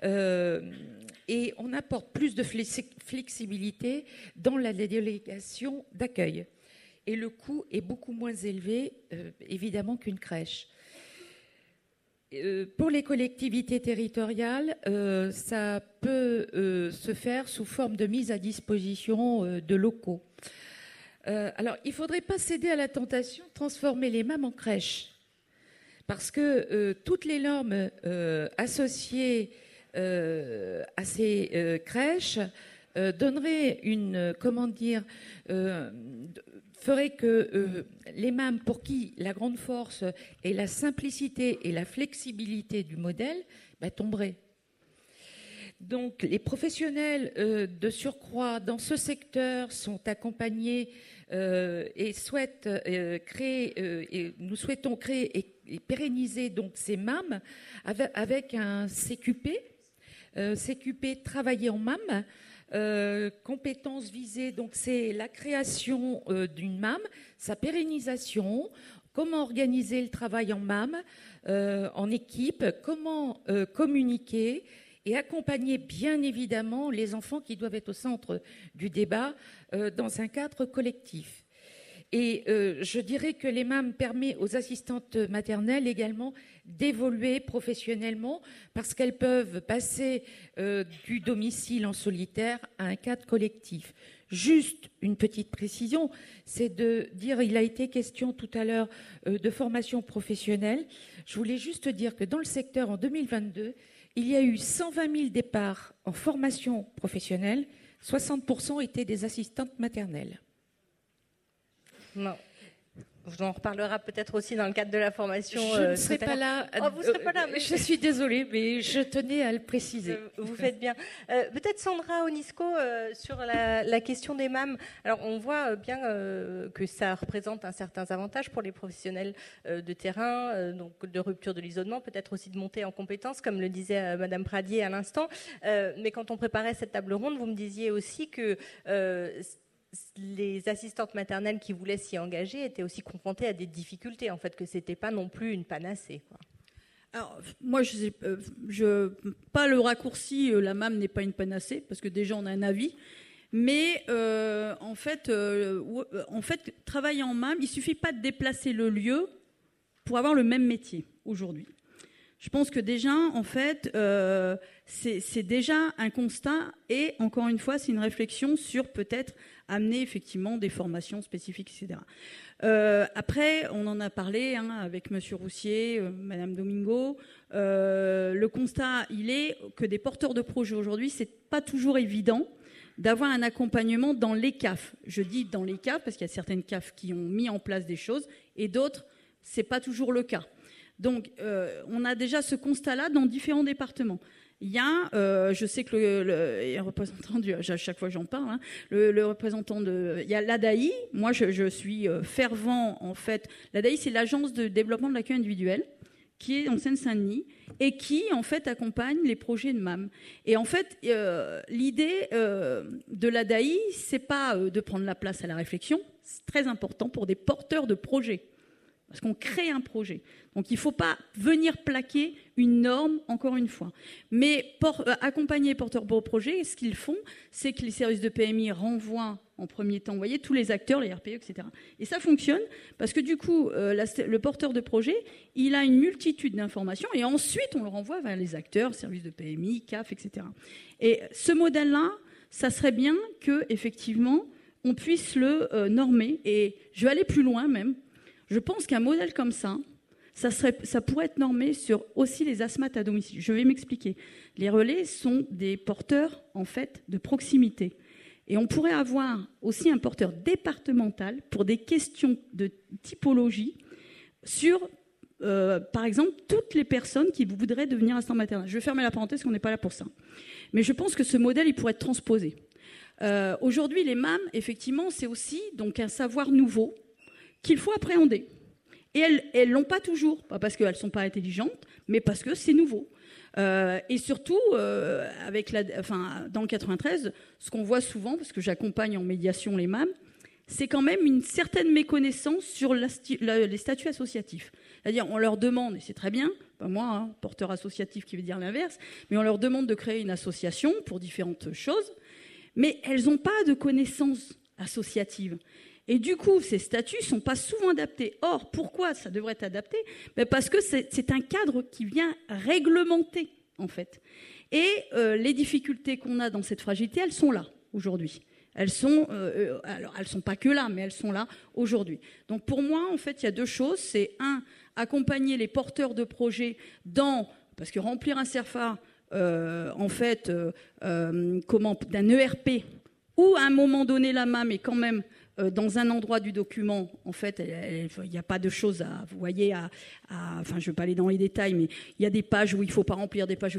Euh, et on apporte plus de flexibilité dans la délégation d'accueil. Et le coût est beaucoup moins élevé, euh, évidemment, qu'une crèche. pour les collectivités territoriales, ça peut se faire sous forme de mise à disposition de locaux. Euh, alors, il ne faudrait pas céder à la tentation de transformer les MAM en crèches. Parce que euh, toutes les normes euh, associées à ces crèches donneraient une, comment dire, ferait que les MAM, pour qui la grande force est la simplicité et la flexibilité du modèle, bah, tomberaient. Donc les professionnels de surcroît dans ce secteur sont accompagnés et souhaite euh, créer, euh, nous souhaitons créer et, pérenniser donc ces MAM avec, un CQP, CQP travailler en MAM. compétences visées, donc c'est la création d'une MAM, sa pérennisation, comment organiser le travail en MAM, en équipe, comment communiquer, et accompagner bien évidemment les enfants qui doivent être au centre du débat euh, dans un cadre collectif. Et euh, je dirais que l'EMAM permet aux assistantes maternelles également d'évoluer professionnellement parce qu'elles peuvent passer euh, du domicile en solitaire à un cadre collectif. Juste une petite précision, c'est de dire, il a été question tout à l'heure de formation professionnelle. Je voulais juste dire que dans le secteur, en 2022, il y a eu 120 000 départs en formation professionnelle. 60% étaient des assistantes maternelles.
Non. On en reparlera peut-être aussi dans le cadre de la formation.
Je ne euh, serai pas là.
Oh, vous serez pas là.
Mais... Je suis désolée, mais je tenais à le préciser. Euh,
vous faites bien. Euh, peut-être Sandra Onisco sur la, question des MAM. Alors on voit bien que ça représente un certain avantage pour les professionnels de terrain, donc de rupture de l'isolement, peut-être aussi de montée en compétences, comme le disait Madame Pradier à l'instant. mais quand on préparait cette table ronde, vous me disiez aussi que les assistantes maternelles qui voulaient s'y engager étaient aussi confrontées à des difficultés, en fait, que ce n'était pas non plus une panacée.
Alors, moi, je, euh, je, pas le raccourci, euh, la MAM n'est pas une panacée, parce que déjà, on a un avis. Mais euh, en, fait, en fait, travailler en MAM, il ne suffit pas de déplacer le lieu pour avoir le même métier aujourd'hui. Je pense que déjà, en fait, c'est déjà un constat et encore une fois, c'est une réflexion sur peut-être amener effectivement des formations spécifiques, etc. Euh, après, on en a parlé hein, avec Monsieur Roussier, euh, Madame Domingo. Euh, le constat, il est que des porteurs de projets aujourd'hui, c'est pas toujours évident d'avoir un accompagnement dans les CAF. Je dis dans les CAF parce qu'il y a certaines CAF qui ont mis en place des choses et d'autres, c'est pas toujours le cas. Donc, on a déjà ce constat-là dans différents départements. Il y a, euh, je sais que le, représentant du, à chaque fois j'en parle, hein, le, représentant de, il y a l'ADAI. Moi, je, suis euh, fervent en fait. L'ADAI, c'est l'agence de développement de l'accueil individuel qui est en Seine-Saint-Denis et qui en fait accompagne les projets de MAM. Et en fait, euh, l'idée de l'ADAI, c'est pas de prendre la place à la réflexion. C'est très important pour des porteurs de projets parce qu'on crée un projet. Donc il ne faut pas venir plaquer une norme, encore une fois. Mais euh, accompagner les porteurs de projet, ce qu'ils font, c'est que les services de PMI renvoient en premier temps, vous voyez, tous les acteurs, les RPE, etc. Et ça fonctionne parce que du coup, euh, le porteur de projet, il a une multitude d'informations et ensuite on le renvoie vers les acteurs, services de PMI, CAF, etc. Et ce modèle-là, ça serait bien que effectivement on puisse le euh, normer. Et je vais aller plus loin même. Je pense qu'un modèle comme ça, ça, pourrait être normé sur aussi les asthmates à domicile. Je vais m'expliquer. Les relais sont des porteurs, en fait, de proximité. Et on pourrait avoir aussi un porteur départemental pour des questions de typologie sur, euh, par exemple, toutes les personnes qui voudraient devenir assistant maternel. Je vais fermer la parenthèse, qu'on n'est pas là pour ça. Mais je pense que ce modèle, il pourrait être transposé. Euh, aujourd'hui, les MAM, effectivement, c'est aussi donc un savoir nouveau qu'il faut appréhender. Et elles ne l'ont pas toujours, pas parce qu'elles ne sont pas intelligentes, mais parce que c'est nouveau. Euh, et surtout, euh, avec la, enfin, dans le 93, ce qu'on voit souvent, parce que j'accompagne en médiation les MAM, c'est quand même une certaine méconnaissance sur les statuts associatifs. C'est-à-dire, on leur demande, et c'est très bien, pas moi, hein, porteur associatif qui veut dire l'inverse, mais on leur demande de créer une association pour différentes choses, mais elles n'ont pas de connaissances associatives. Et du coup, ces statuts ne sont pas souvent adaptés. Or, pourquoi ça devrait être adapté? Ben Parce que c'est un cadre qui vient réglementer, en fait. Et euh, les difficultés qu'on a dans cette fragilité, elles sont là, aujourd'hui. Elles sont, euh, euh, alors elles sont pas que là, mais elles sont là aujourd'hui. Donc pour moi, en fait, il y a deux choses. C'est un, accompagner les porteurs de projets dans, parce que remplir un CERFA, en fait, comment, d'un ERP, ou à un moment donné la MAM est quand même euh, dans un endroit du document, en fait, il n'y a pas de choses à, vous voyez, enfin, je ne vais pas aller dans les détails, mais il y a des pages où il ne faut pas remplir des pages.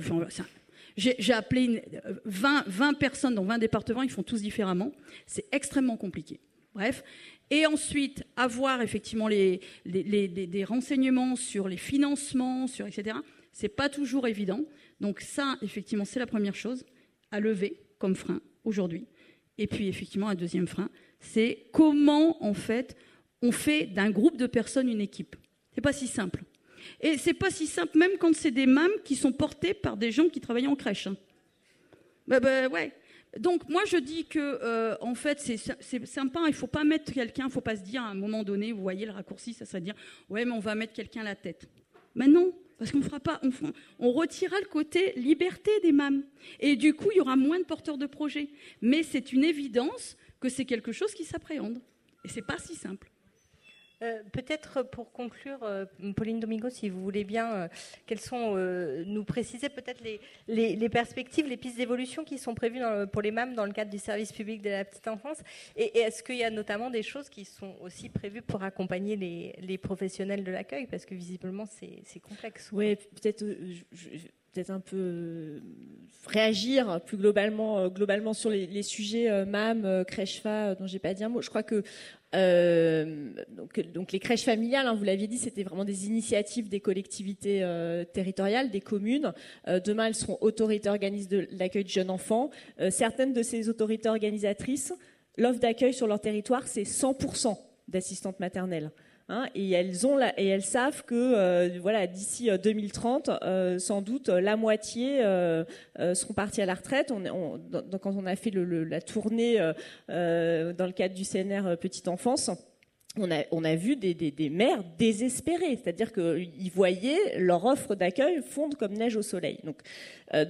J'ai appelé 20, 20 personnes dans 20 départements, ils font tous différemment. C'est extrêmement compliqué. Bref. Et ensuite, avoir effectivement des renseignements sur les financements, sur etc. C'est pas toujours évident. Donc ça, effectivement, c'est la première chose à lever comme frein aujourd'hui. Et puis, effectivement, un deuxième frein, c'est comment en fait on fait d'un groupe de personnes une équipe. C'est pas si simple. Et c'est pas si simple même quand c'est des mâmes qui sont portées par des gens qui travaillent en crèche. Bah, ouais. Donc moi je dis que euh, en fait c'est sympa, il faut pas mettre quelqu'un, il faut pas se dire à un moment donné, vous voyez le raccourci, ça serait dire ouais mais on va mettre quelqu'un à la tête. Mais non, parce qu'on fera pas, on, on, retirera le côté liberté des mâmes. Et du coup, il y aura moins de porteurs de projets. Mais c'est une évidence que c'est quelque chose qui s'appréhende. Et c'est pas si simple.
Euh, peut-être pour conclure, euh, Pauline Domingo, si vous voulez bien, euh, quelles sont, nous préciser peut-être les, perspectives, les pistes d'évolution qui sont prévues pour les MAM dans le cadre du service public de la petite enfance Et, est-ce qu'il y a notamment des choses qui sont aussi prévues pour accompagner les, professionnels de l'accueil? Parce que visiblement, c'est complexe.
Oui, peut-être peut-être un peu réagir plus globalement, globalement sur les, sujets MAM, crèche-fa, dont j'ai pas dit un mot. Je crois que euh, donc, les crèches familiales, hein, vous l'aviez dit, c'était vraiment des initiatives des collectivités euh, territoriales, des communes. Euh, demain, elles seront autorités organisées de l'accueil de jeunes enfants. certaines de ces autorités organisatrices, l'offre d'accueil sur leur territoire, c'est 100% d'assistantes maternelles. Hein, et elles ont et elles savent que euh, voilà d'ici 2030 euh, euh, sans doute la moitié seront partis à la retraite on, quand on a fait la tournée dans le cadre du CNR petite enfance on a, on a vu des, des, mères désespérées, c'est-à-dire qu'ils voyaient leur offre d'accueil fondre comme neige au soleil. Donc,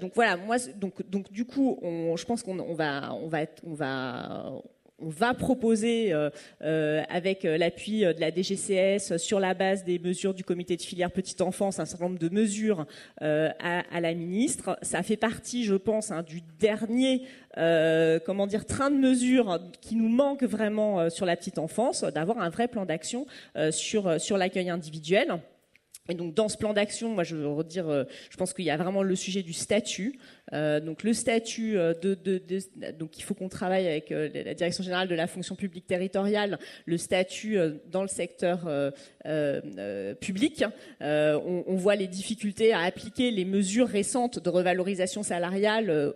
donc voilà, moi, donc, donc du coup, je pense qu'on on va, on va, on va, on va proposer euh, euh, avec euh, l'appui de la DGCS sur la base des mesures du comité de filière petite enfance un certain nombre de mesures à, la ministre. Ça fait partie, je pense, hein, du dernier comment dire train de mesures qui nous manque vraiment sur la petite enfance, d'avoir un vrai plan d'action sur sur l'accueil individuel. Et donc dans ce plan d'action, moi je veux redire, je pense qu'il y a vraiment le sujet du statut. Euh, donc le statut euh, de, donc il faut qu'on travaille avec euh, la direction générale de la fonction publique territoriale, le statut dans le secteur public. On, voit les difficultés à appliquer les mesures récentes de revalorisation salariale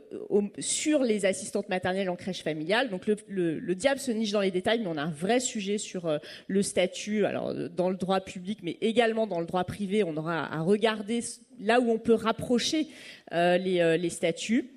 sur les assistantes maternelles en crèche familiale. Donc le, le, le, diable se niche dans les détails, mais on a un vrai sujet sur le statut, alors dans le droit public, mais également dans le droit privé. On aura à regarder là où on peut rapprocher euh, euh, les, statuts.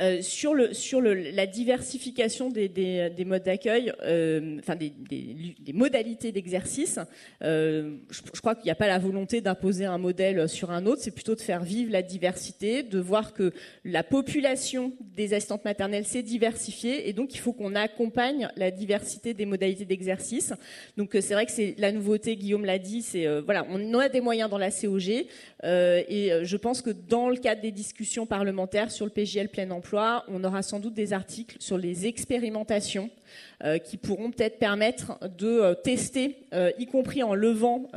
Euh, sur, la diversification des, des, des modes d'accueil, euh, enfin des, des, modalités d'exercice, euh, je, je, crois qu'il n'y a pas la volonté d'imposer un modèle sur un autre, c'est plutôt de faire vivre la diversité, de voir que la population des assistantes maternelles s'est diversifiée et donc il faut qu'on accompagne la diversité des modalités d'exercice. Donc c'est vrai que c'est la nouveauté, Guillaume l'a dit, c'est voilà, on a des moyens dans la COG et je pense que dans le cadre des discussions parlementaires sur le PGL plein emploi on aura sans doute des articles sur les expérimentations euh, qui pourront peut-être permettre de euh, tester, euh, y compris en levant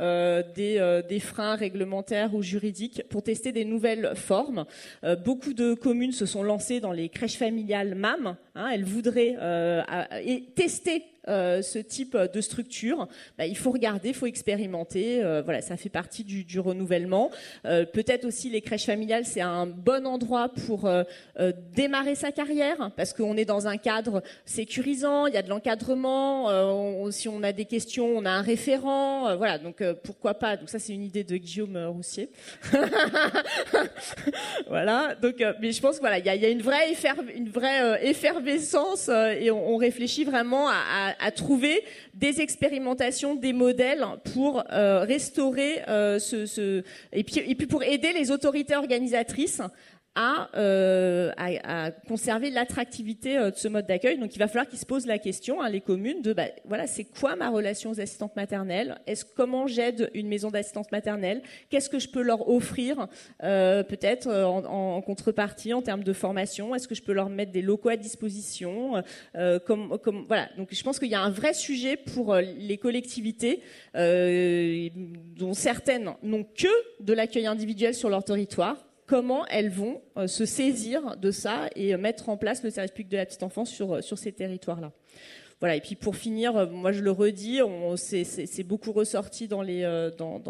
des, freins réglementaires ou juridiques, pour tester des nouvelles formes. beaucoup de communes se sont lancées dans les crèches familiales MAM. Hein, elles voudraient tester euh, ce type de structure, bah, il faut regarder, il faut expérimenter. Euh, voilà, ça fait partie du, renouvellement. Euh, peut-être aussi les crèches familiales, c'est un bon endroit pour démarrer sa carrière parce qu'on est dans un cadre sécurisant, il y a de l'encadrement. si on a des questions, on a un référent. voilà, donc pourquoi pas? Donc ça, c'est une idée de Guillaume Roussier. *laughs* voilà. Donc, mais je pense que voilà, il y a, une vraie, effervescence et on, réfléchit vraiment à, trouver des expérimentations, des modèles pour euh, restaurer euh, ce, et puis pour aider les autorités organisatrices euh, à, à, conserver l'attractivité euh, de ce mode d'accueil. Donc il va falloir qu'ils se posent la question, hein, les communes, de bah, voilà, c'est quoi ma relation aux assistantes maternelles? Est-ce comment j'aide une maison d'assistance maternelle? Qu'est-ce que je peux leur offrir euh, peut-être euh, en, en, contrepartie en termes de formation? Est-ce que je peux leur mettre des locaux à disposition? Euh, comme, comme, voilà. Donc je pense qu'il y a un vrai sujet pour les collectivités dont certaines n'ont que de l'accueil individuel sur leur territoire comment elles vont euh, se saisir de ça et mettre en place le service public de la petite enfance sur, euh, sur ces territoires-là. Voilà. Et puis pour finir, euh, moi je le redis, c'est beaucoup ressorti dans les,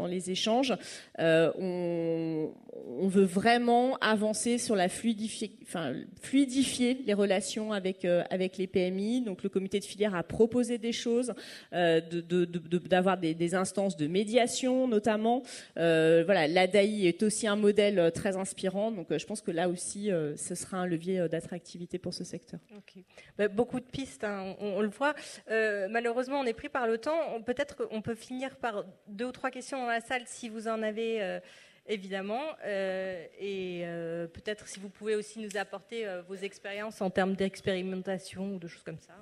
les échanges. Euh, on, veut vraiment avancer sur la fluidifier, enfin, fluidifier les relations avec, euh, les PMI. Donc le comité de filière a proposé des choses, euh, d'avoir de, de, des, instances de médiation notamment. voilà, l'ADAI est aussi un modèle très inspirant. Donc je pense que là aussi, ce sera un levier d'attractivité pour ce secteur.
Bah, beaucoup de pistes, hein, on, le voit. Malheureusement, on est pris par le temps. Peut-être qu'on peut finir par deux ou trois questions dans la salle si vous en avez euh, évidemment. Euh, et euh, peut-être si vous pouvez aussi nous apporter vos expériences en termes d'expérimentation ou de choses comme ça.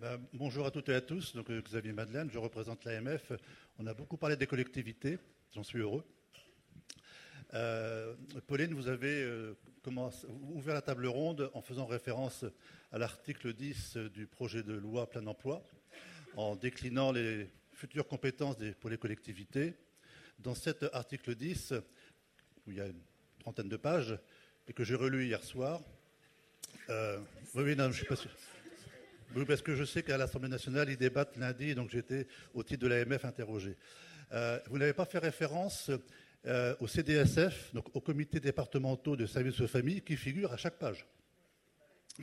Ben, bonjour à toutes et à tous. Donc, Xavier Madeleine, je représente l'AMF. On a beaucoup parlé des collectivités, j'en suis heureux. Pauline, vous avez ouvert la table ronde en faisant référence à l'article 10 du projet de loi plein emploi, en déclinant les futures compétences pour les collectivités. Dans cet article 10, où il y a une trentaine de pages, et que j'ai relu hier soir, euh, oui, non, je suis pas sûr. Oui, parce que je sais qu'à l'Assemblée nationale, ils débattent lundi, donc j'étais au titre de l'AMF interrogé. Euh, vous n'avez pas fait référence euh, au CDSF, donc aux comités départementaux de services aux familles, qui figurent à chaque page.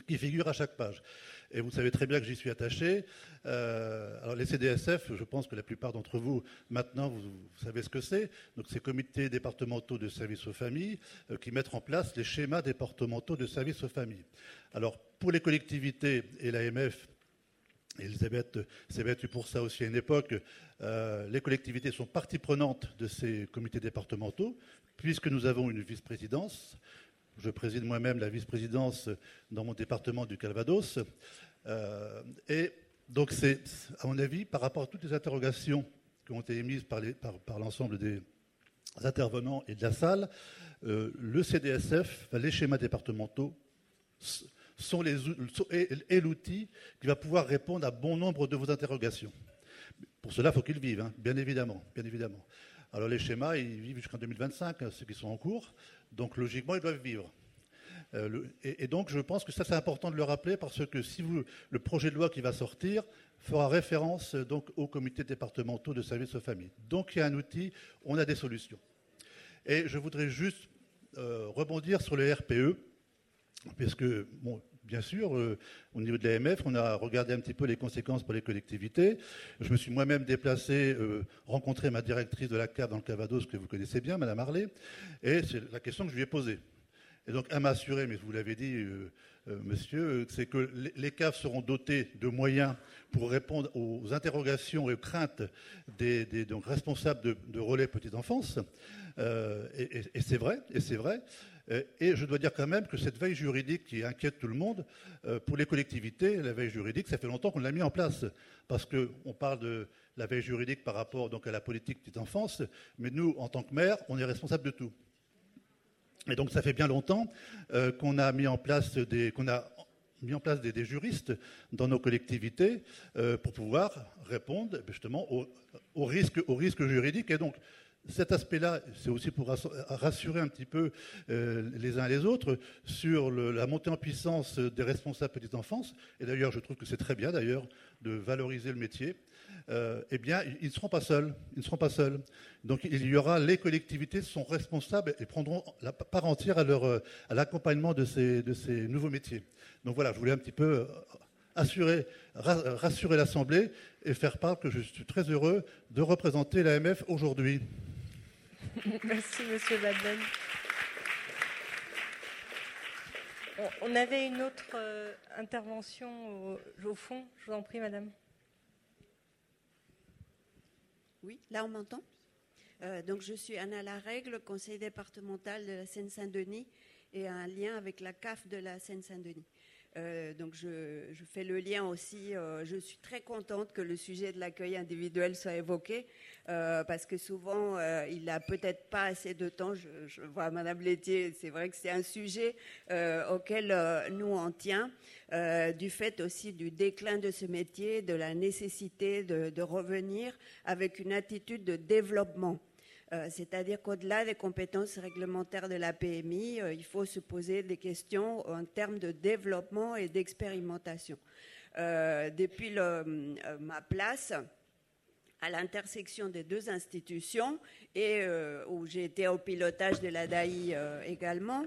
Qui figurent à chaque page. Et vous savez très bien que j'y suis attaché. Euh, alors les CDSF, je pense que la plupart d'entre vous, maintenant, vous, savez ce que c'est. Donc ces comités départementaux de services aux familles euh, qui mettent en place les schémas départementaux de services aux familles. Alors pour les collectivités et l'AMF, Elisabeth s'est battue pour ça aussi à une époque. Euh, les collectivités sont partie prenante de ces comités départementaux, puisque nous avons une vice-présidence. Je préside moi-même la vice-présidence dans mon département du Calvados. Euh, et donc, c'est, à mon avis, par rapport à toutes les interrogations qui ont été émises par, l'ensemble des intervenants et de la salle, euh, le CDSF, les schémas départementaux, sont les, est, l'outil qui va pouvoir répondre à bon nombre de vos interrogations. Pour cela, il faut qu'ils vivent, hein, bien évidemment, bien évidemment. Alors les schémas, ils vivent jusqu'en 2025, hein, ceux qui sont en cours, donc logiquement, ils doivent vivre. Euh, et, donc, je pense que ça, c'est important de le rappeler parce que si le projet de loi qui va sortir fera référence donc aux comités départementaux de services aux familles. Donc, il y a un outil, on a des solutions. Et je voudrais juste euh, rebondir sur le RPE, puisque, bon, bien sûr, euh, au niveau de l'AMF, on a regardé un petit peu les conséquences pour les collectivités. Je me suis moi-même déplacé, rencontrer ma directrice de la CAF dans le Cavados, que vous connaissez bien, Madame Harley, et c'est la question que je lui ai posée. Et donc, elle m'a assuré, mais vous l'avez dit, euh, euh, monsieur, c'est que les CAF seront dotés de moyens pour répondre aux interrogations et aux craintes des, responsables de, relais petite enfance. Euh, et, c'est vrai, et c'est vrai. Et je dois dire quand même que cette veille juridique qui inquiète tout le monde, pour les collectivités, la veille juridique, ça fait longtemps qu'on l'a mis en place. Parce qu'on parle de la veille juridique par rapport donc, à la politique petite enfance, mais nous, en tant que maire, on est responsable de tout. Et donc ça fait bien longtemps euh, qu'on a mis en place des, qu'on a mis en place des, juristes dans nos collectivités euh, pour pouvoir répondre justement aux, risques, aux risques juridiques. Et donc cet aspect-là, c'est aussi pour rassurer un petit peu euh, les uns et les autres sur la montée en puissance des responsables petite enfance. Et d'ailleurs, je trouve que c'est très bien d'ailleurs de valoriser le métier. Euh, eh bien, ils ne seront pas seuls. Ils ne seront pas seuls. Donc, il y aura les collectivités sont responsables et prendront la part entière à, l'accompagnement de ces, de ces nouveaux métiers. Donc voilà, je voulais un petit peu euh, assurer, rassurer l'Assemblée et faire part que je suis très heureux de représenter l'AMF aujourd'hui. *laughs*
Merci, Monsieur Baden. On avait une autre intervention au fond. Je vous en prie, Madame.
Oui, là on m'entend euh, Donc je suis Anna Larègle, conseil départemental de la Seine-Saint-Denis et un lien avec la CAF de la Seine-Saint-Denis. Euh, donc je, fais le lien aussi. Euh, je suis très contente que le sujet de l'accueil individuel soit évoqué parce que souvent il n'a peut-être pas assez de temps. Je, vois Madame Laitier, c'est vrai que c'est un sujet auquel nous on tient du fait aussi du déclin de ce métier, de la nécessité de revenir avec une attitude de développement. Euh, c'est-à-dire qu'au-delà des compétences réglementaires de la PMI, euh, il faut se poser des questions en termes de développement et d'expérimentation. Euh, depuis ma place, à l'intersection des deux institutions et où j'ai été au pilotage de la DAI également,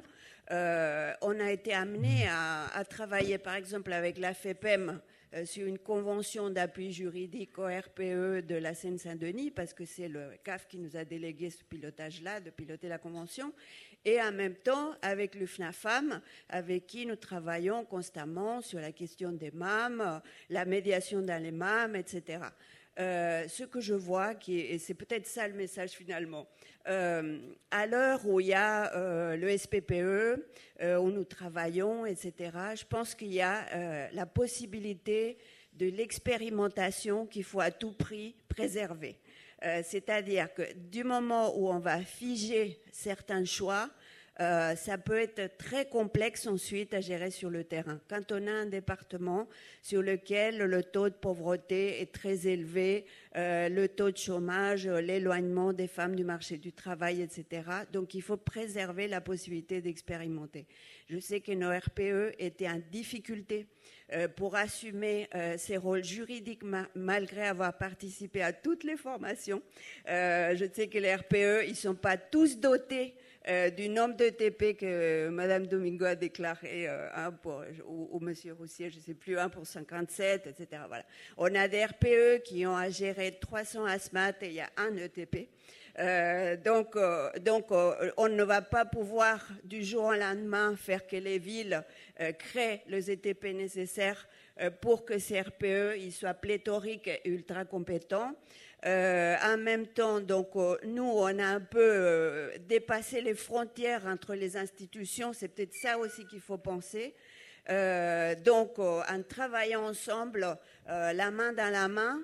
on a été amené à, à, travailler par exemple avec la FEPEM sur une convention d'appui juridique au RPE de la Seine-Saint-Denis, parce que c'est le CAF qui nous a délégué ce pilotage-là, de piloter la convention, et en même temps avec le FNAFAM, avec qui nous travaillons constamment sur la question des MAM, la médiation dans les MAM, etc. Euh, ce que je vois, qui et c'est peut-être ça le message finalement, euh, à l'heure où il y a euh, le SPPE, où nous travaillons, etc., je pense qu'il y a la possibilité de l'expérimentation qu'il faut à tout prix préserver. C'est-à-dire que du moment où on va figer certains choix, euh, ça peut être très complexe ensuite à gérer sur le terrain. Quand on a un département sur lequel le taux de pauvreté est très élevé, euh, le taux de chômage, l'éloignement des femmes du marché du travail, etc. Donc il faut préserver la possibilité d'expérimenter. Je sais que nos RPE étaient en difficulté euh, pour assumer ces rôles juridiques malgré avoir participé à toutes les formations. je sais que les RPE, ils ne sont pas tous dotés euh, du nombre de TP que Mme Domingo a déclaré, euh, pour, ou, M. Roussier, je ne sais plus, un pour 57, etc. Voilà. On a des RPE qui ont à gérer 300 asthmates et il y a un ETP. Euh, donc, donc on ne va pas pouvoir du jour au lendemain faire que les villes créent les ETP nécessaires pour que ces RPE soient pléthoriques et ultra compétents. Euh, en même temps, donc, euh, nous, on a un peu euh, dépassé les frontières entre les institutions. C'est peut-être ça aussi qu'il faut penser. donc, en travaillant ensemble, la main dans la main,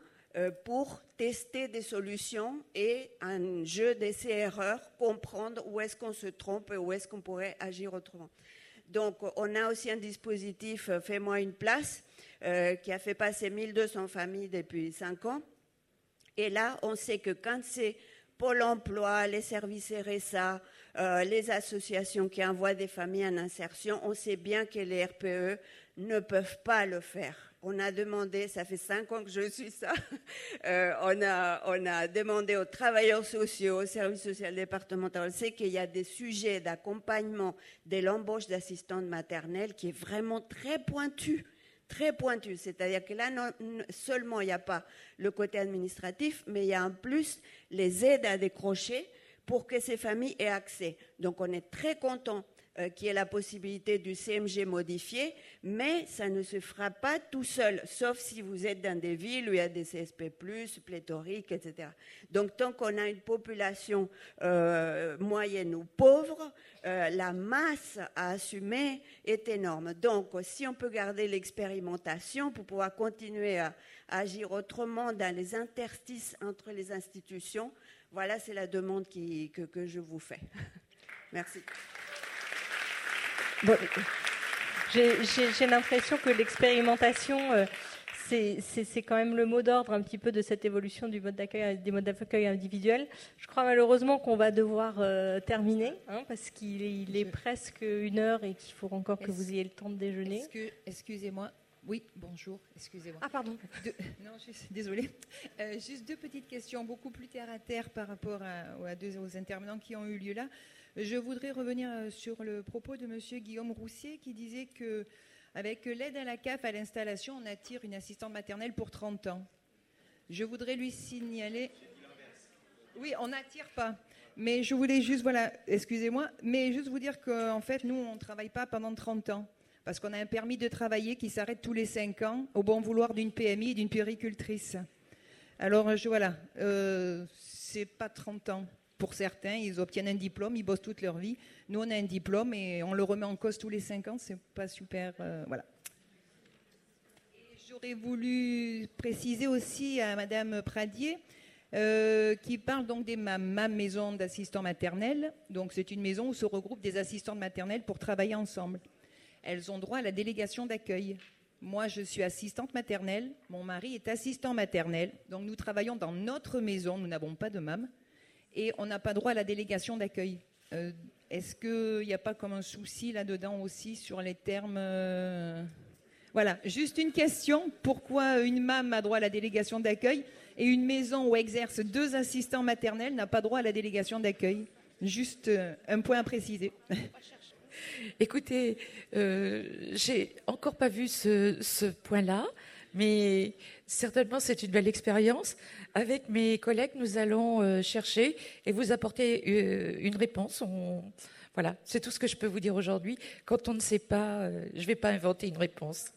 pour tester des solutions et un jeu d'essais-erreurs, comprendre où est-ce qu'on se trompe et où est-ce qu'on pourrait agir autrement. Donc, on a aussi un dispositif Fais-moi une place qui a fait passer 1200 familles depuis 5 ans et là, on sait que quand c'est Pôle emploi, les services RSA, euh, les associations qui envoient des familles en insertion, on sait bien que les RPE ne peuvent pas le faire. On a demandé, ça fait cinq ans que je suis ça, *laughs* euh, on, a, on a demandé aux travailleurs sociaux, aux services sociaux départementaux, on sait qu'il y a des sujets d'accompagnement de l'embauche d'assistantes maternelles qui est vraiment très pointu très pointu. C'est-à-dire que là, non, seulement il n'y a pas le côté administratif, mais il y a en plus les aides à décrocher pour que ces familles aient accès. Donc on est très content euh, qui est la possibilité du CMG modifié, mais ça ne se fera pas tout seul, sauf si vous êtes dans des villes où il y a des CSP+, pléthoriques, etc. Donc tant qu'on a une population euh, moyenne ou pauvre, euh, la masse à assumer est énorme. Donc si on peut garder l'expérimentation pour pouvoir continuer à, agir autrement dans les interstices entre les institutions, voilà, c'est la demande que, que je vous fais. *laughs* Merci.
J'ai l'impression que l'expérimentation, euh, c'est quand même le mot d'ordre un petit peu de cette évolution du mode d'accueil, des modes d'accueil individuels. Je crois malheureusement qu'on va devoir euh, terminer, hein, parce qu'il est, presque une heure et qu'il faut encore que vous ayez le temps de déjeuner.
Excusez-moi, oui, bonjour, excusez-moi.
Ah, pardon.
non, je suis désolée. Euh, juste deux petites questions, beaucoup plus terre à terre par rapport à, deux, aux intervenants qui ont eu lieu là. Je voudrais revenir euh, sur le propos de M. Guillaume Roussier qui disait que avec l'aide à la CAF à l'installation, on attire une assistante maternelle pour 30 ans. Je voudrais lui signaler. Oui, on n'attire pas. Mais je voulais juste, voilà, excusez-moi, mais juste vous dire qu'en fait, nous, on ne travaille pas pendant 30 ans. Parce qu'on a un permis de travailler qui s'arrête tous les 5 ans, au bon vouloir d'une PMI et d'une puéricultrice. Alors, voilà, euh, c'est pas 30 ans pour certains, ils obtiennent un diplôme, ils bossent toute leur vie. Nous, on a un diplôme et on le remet en cause tous les cinq ans. C'est pas super. Euh, voilà. J'aurais voulu préciser aussi à Madame Pradier. Euh, qui parle donc des MAM, MAM Maison d'assistants maternels. Donc c'est une maison où se regroupent des assistantes maternelles pour travailler ensemble. Elles ont droit à la délégation d'accueil. Moi, je suis assistante maternelle, mon mari est assistant maternel, donc nous travaillons dans notre maison, nous n'avons pas de MAM et on n'a pas droit à la délégation d'accueil. Euh, est-ce qu'il n'y a pas comme un souci là-dedans aussi sur les termes euh, Voilà, juste une question. Pourquoi une MAM a droit à la délégation d'accueil et une maison où exercent deux assistants maternels n'a pas droit à la délégation d'accueil? Juste euh, un point à préciser. Écoutez, j'ai encore pas vu ce point-là, mais certainement c'est une belle expérience. Avec mes collègues, nous allons euh, chercher et vous apporter euh, une réponse. Voilà, c'est tout ce que je peux vous dire aujourd'hui. Quand on ne sait pas, euh, je ne vais pas inventer une réponse.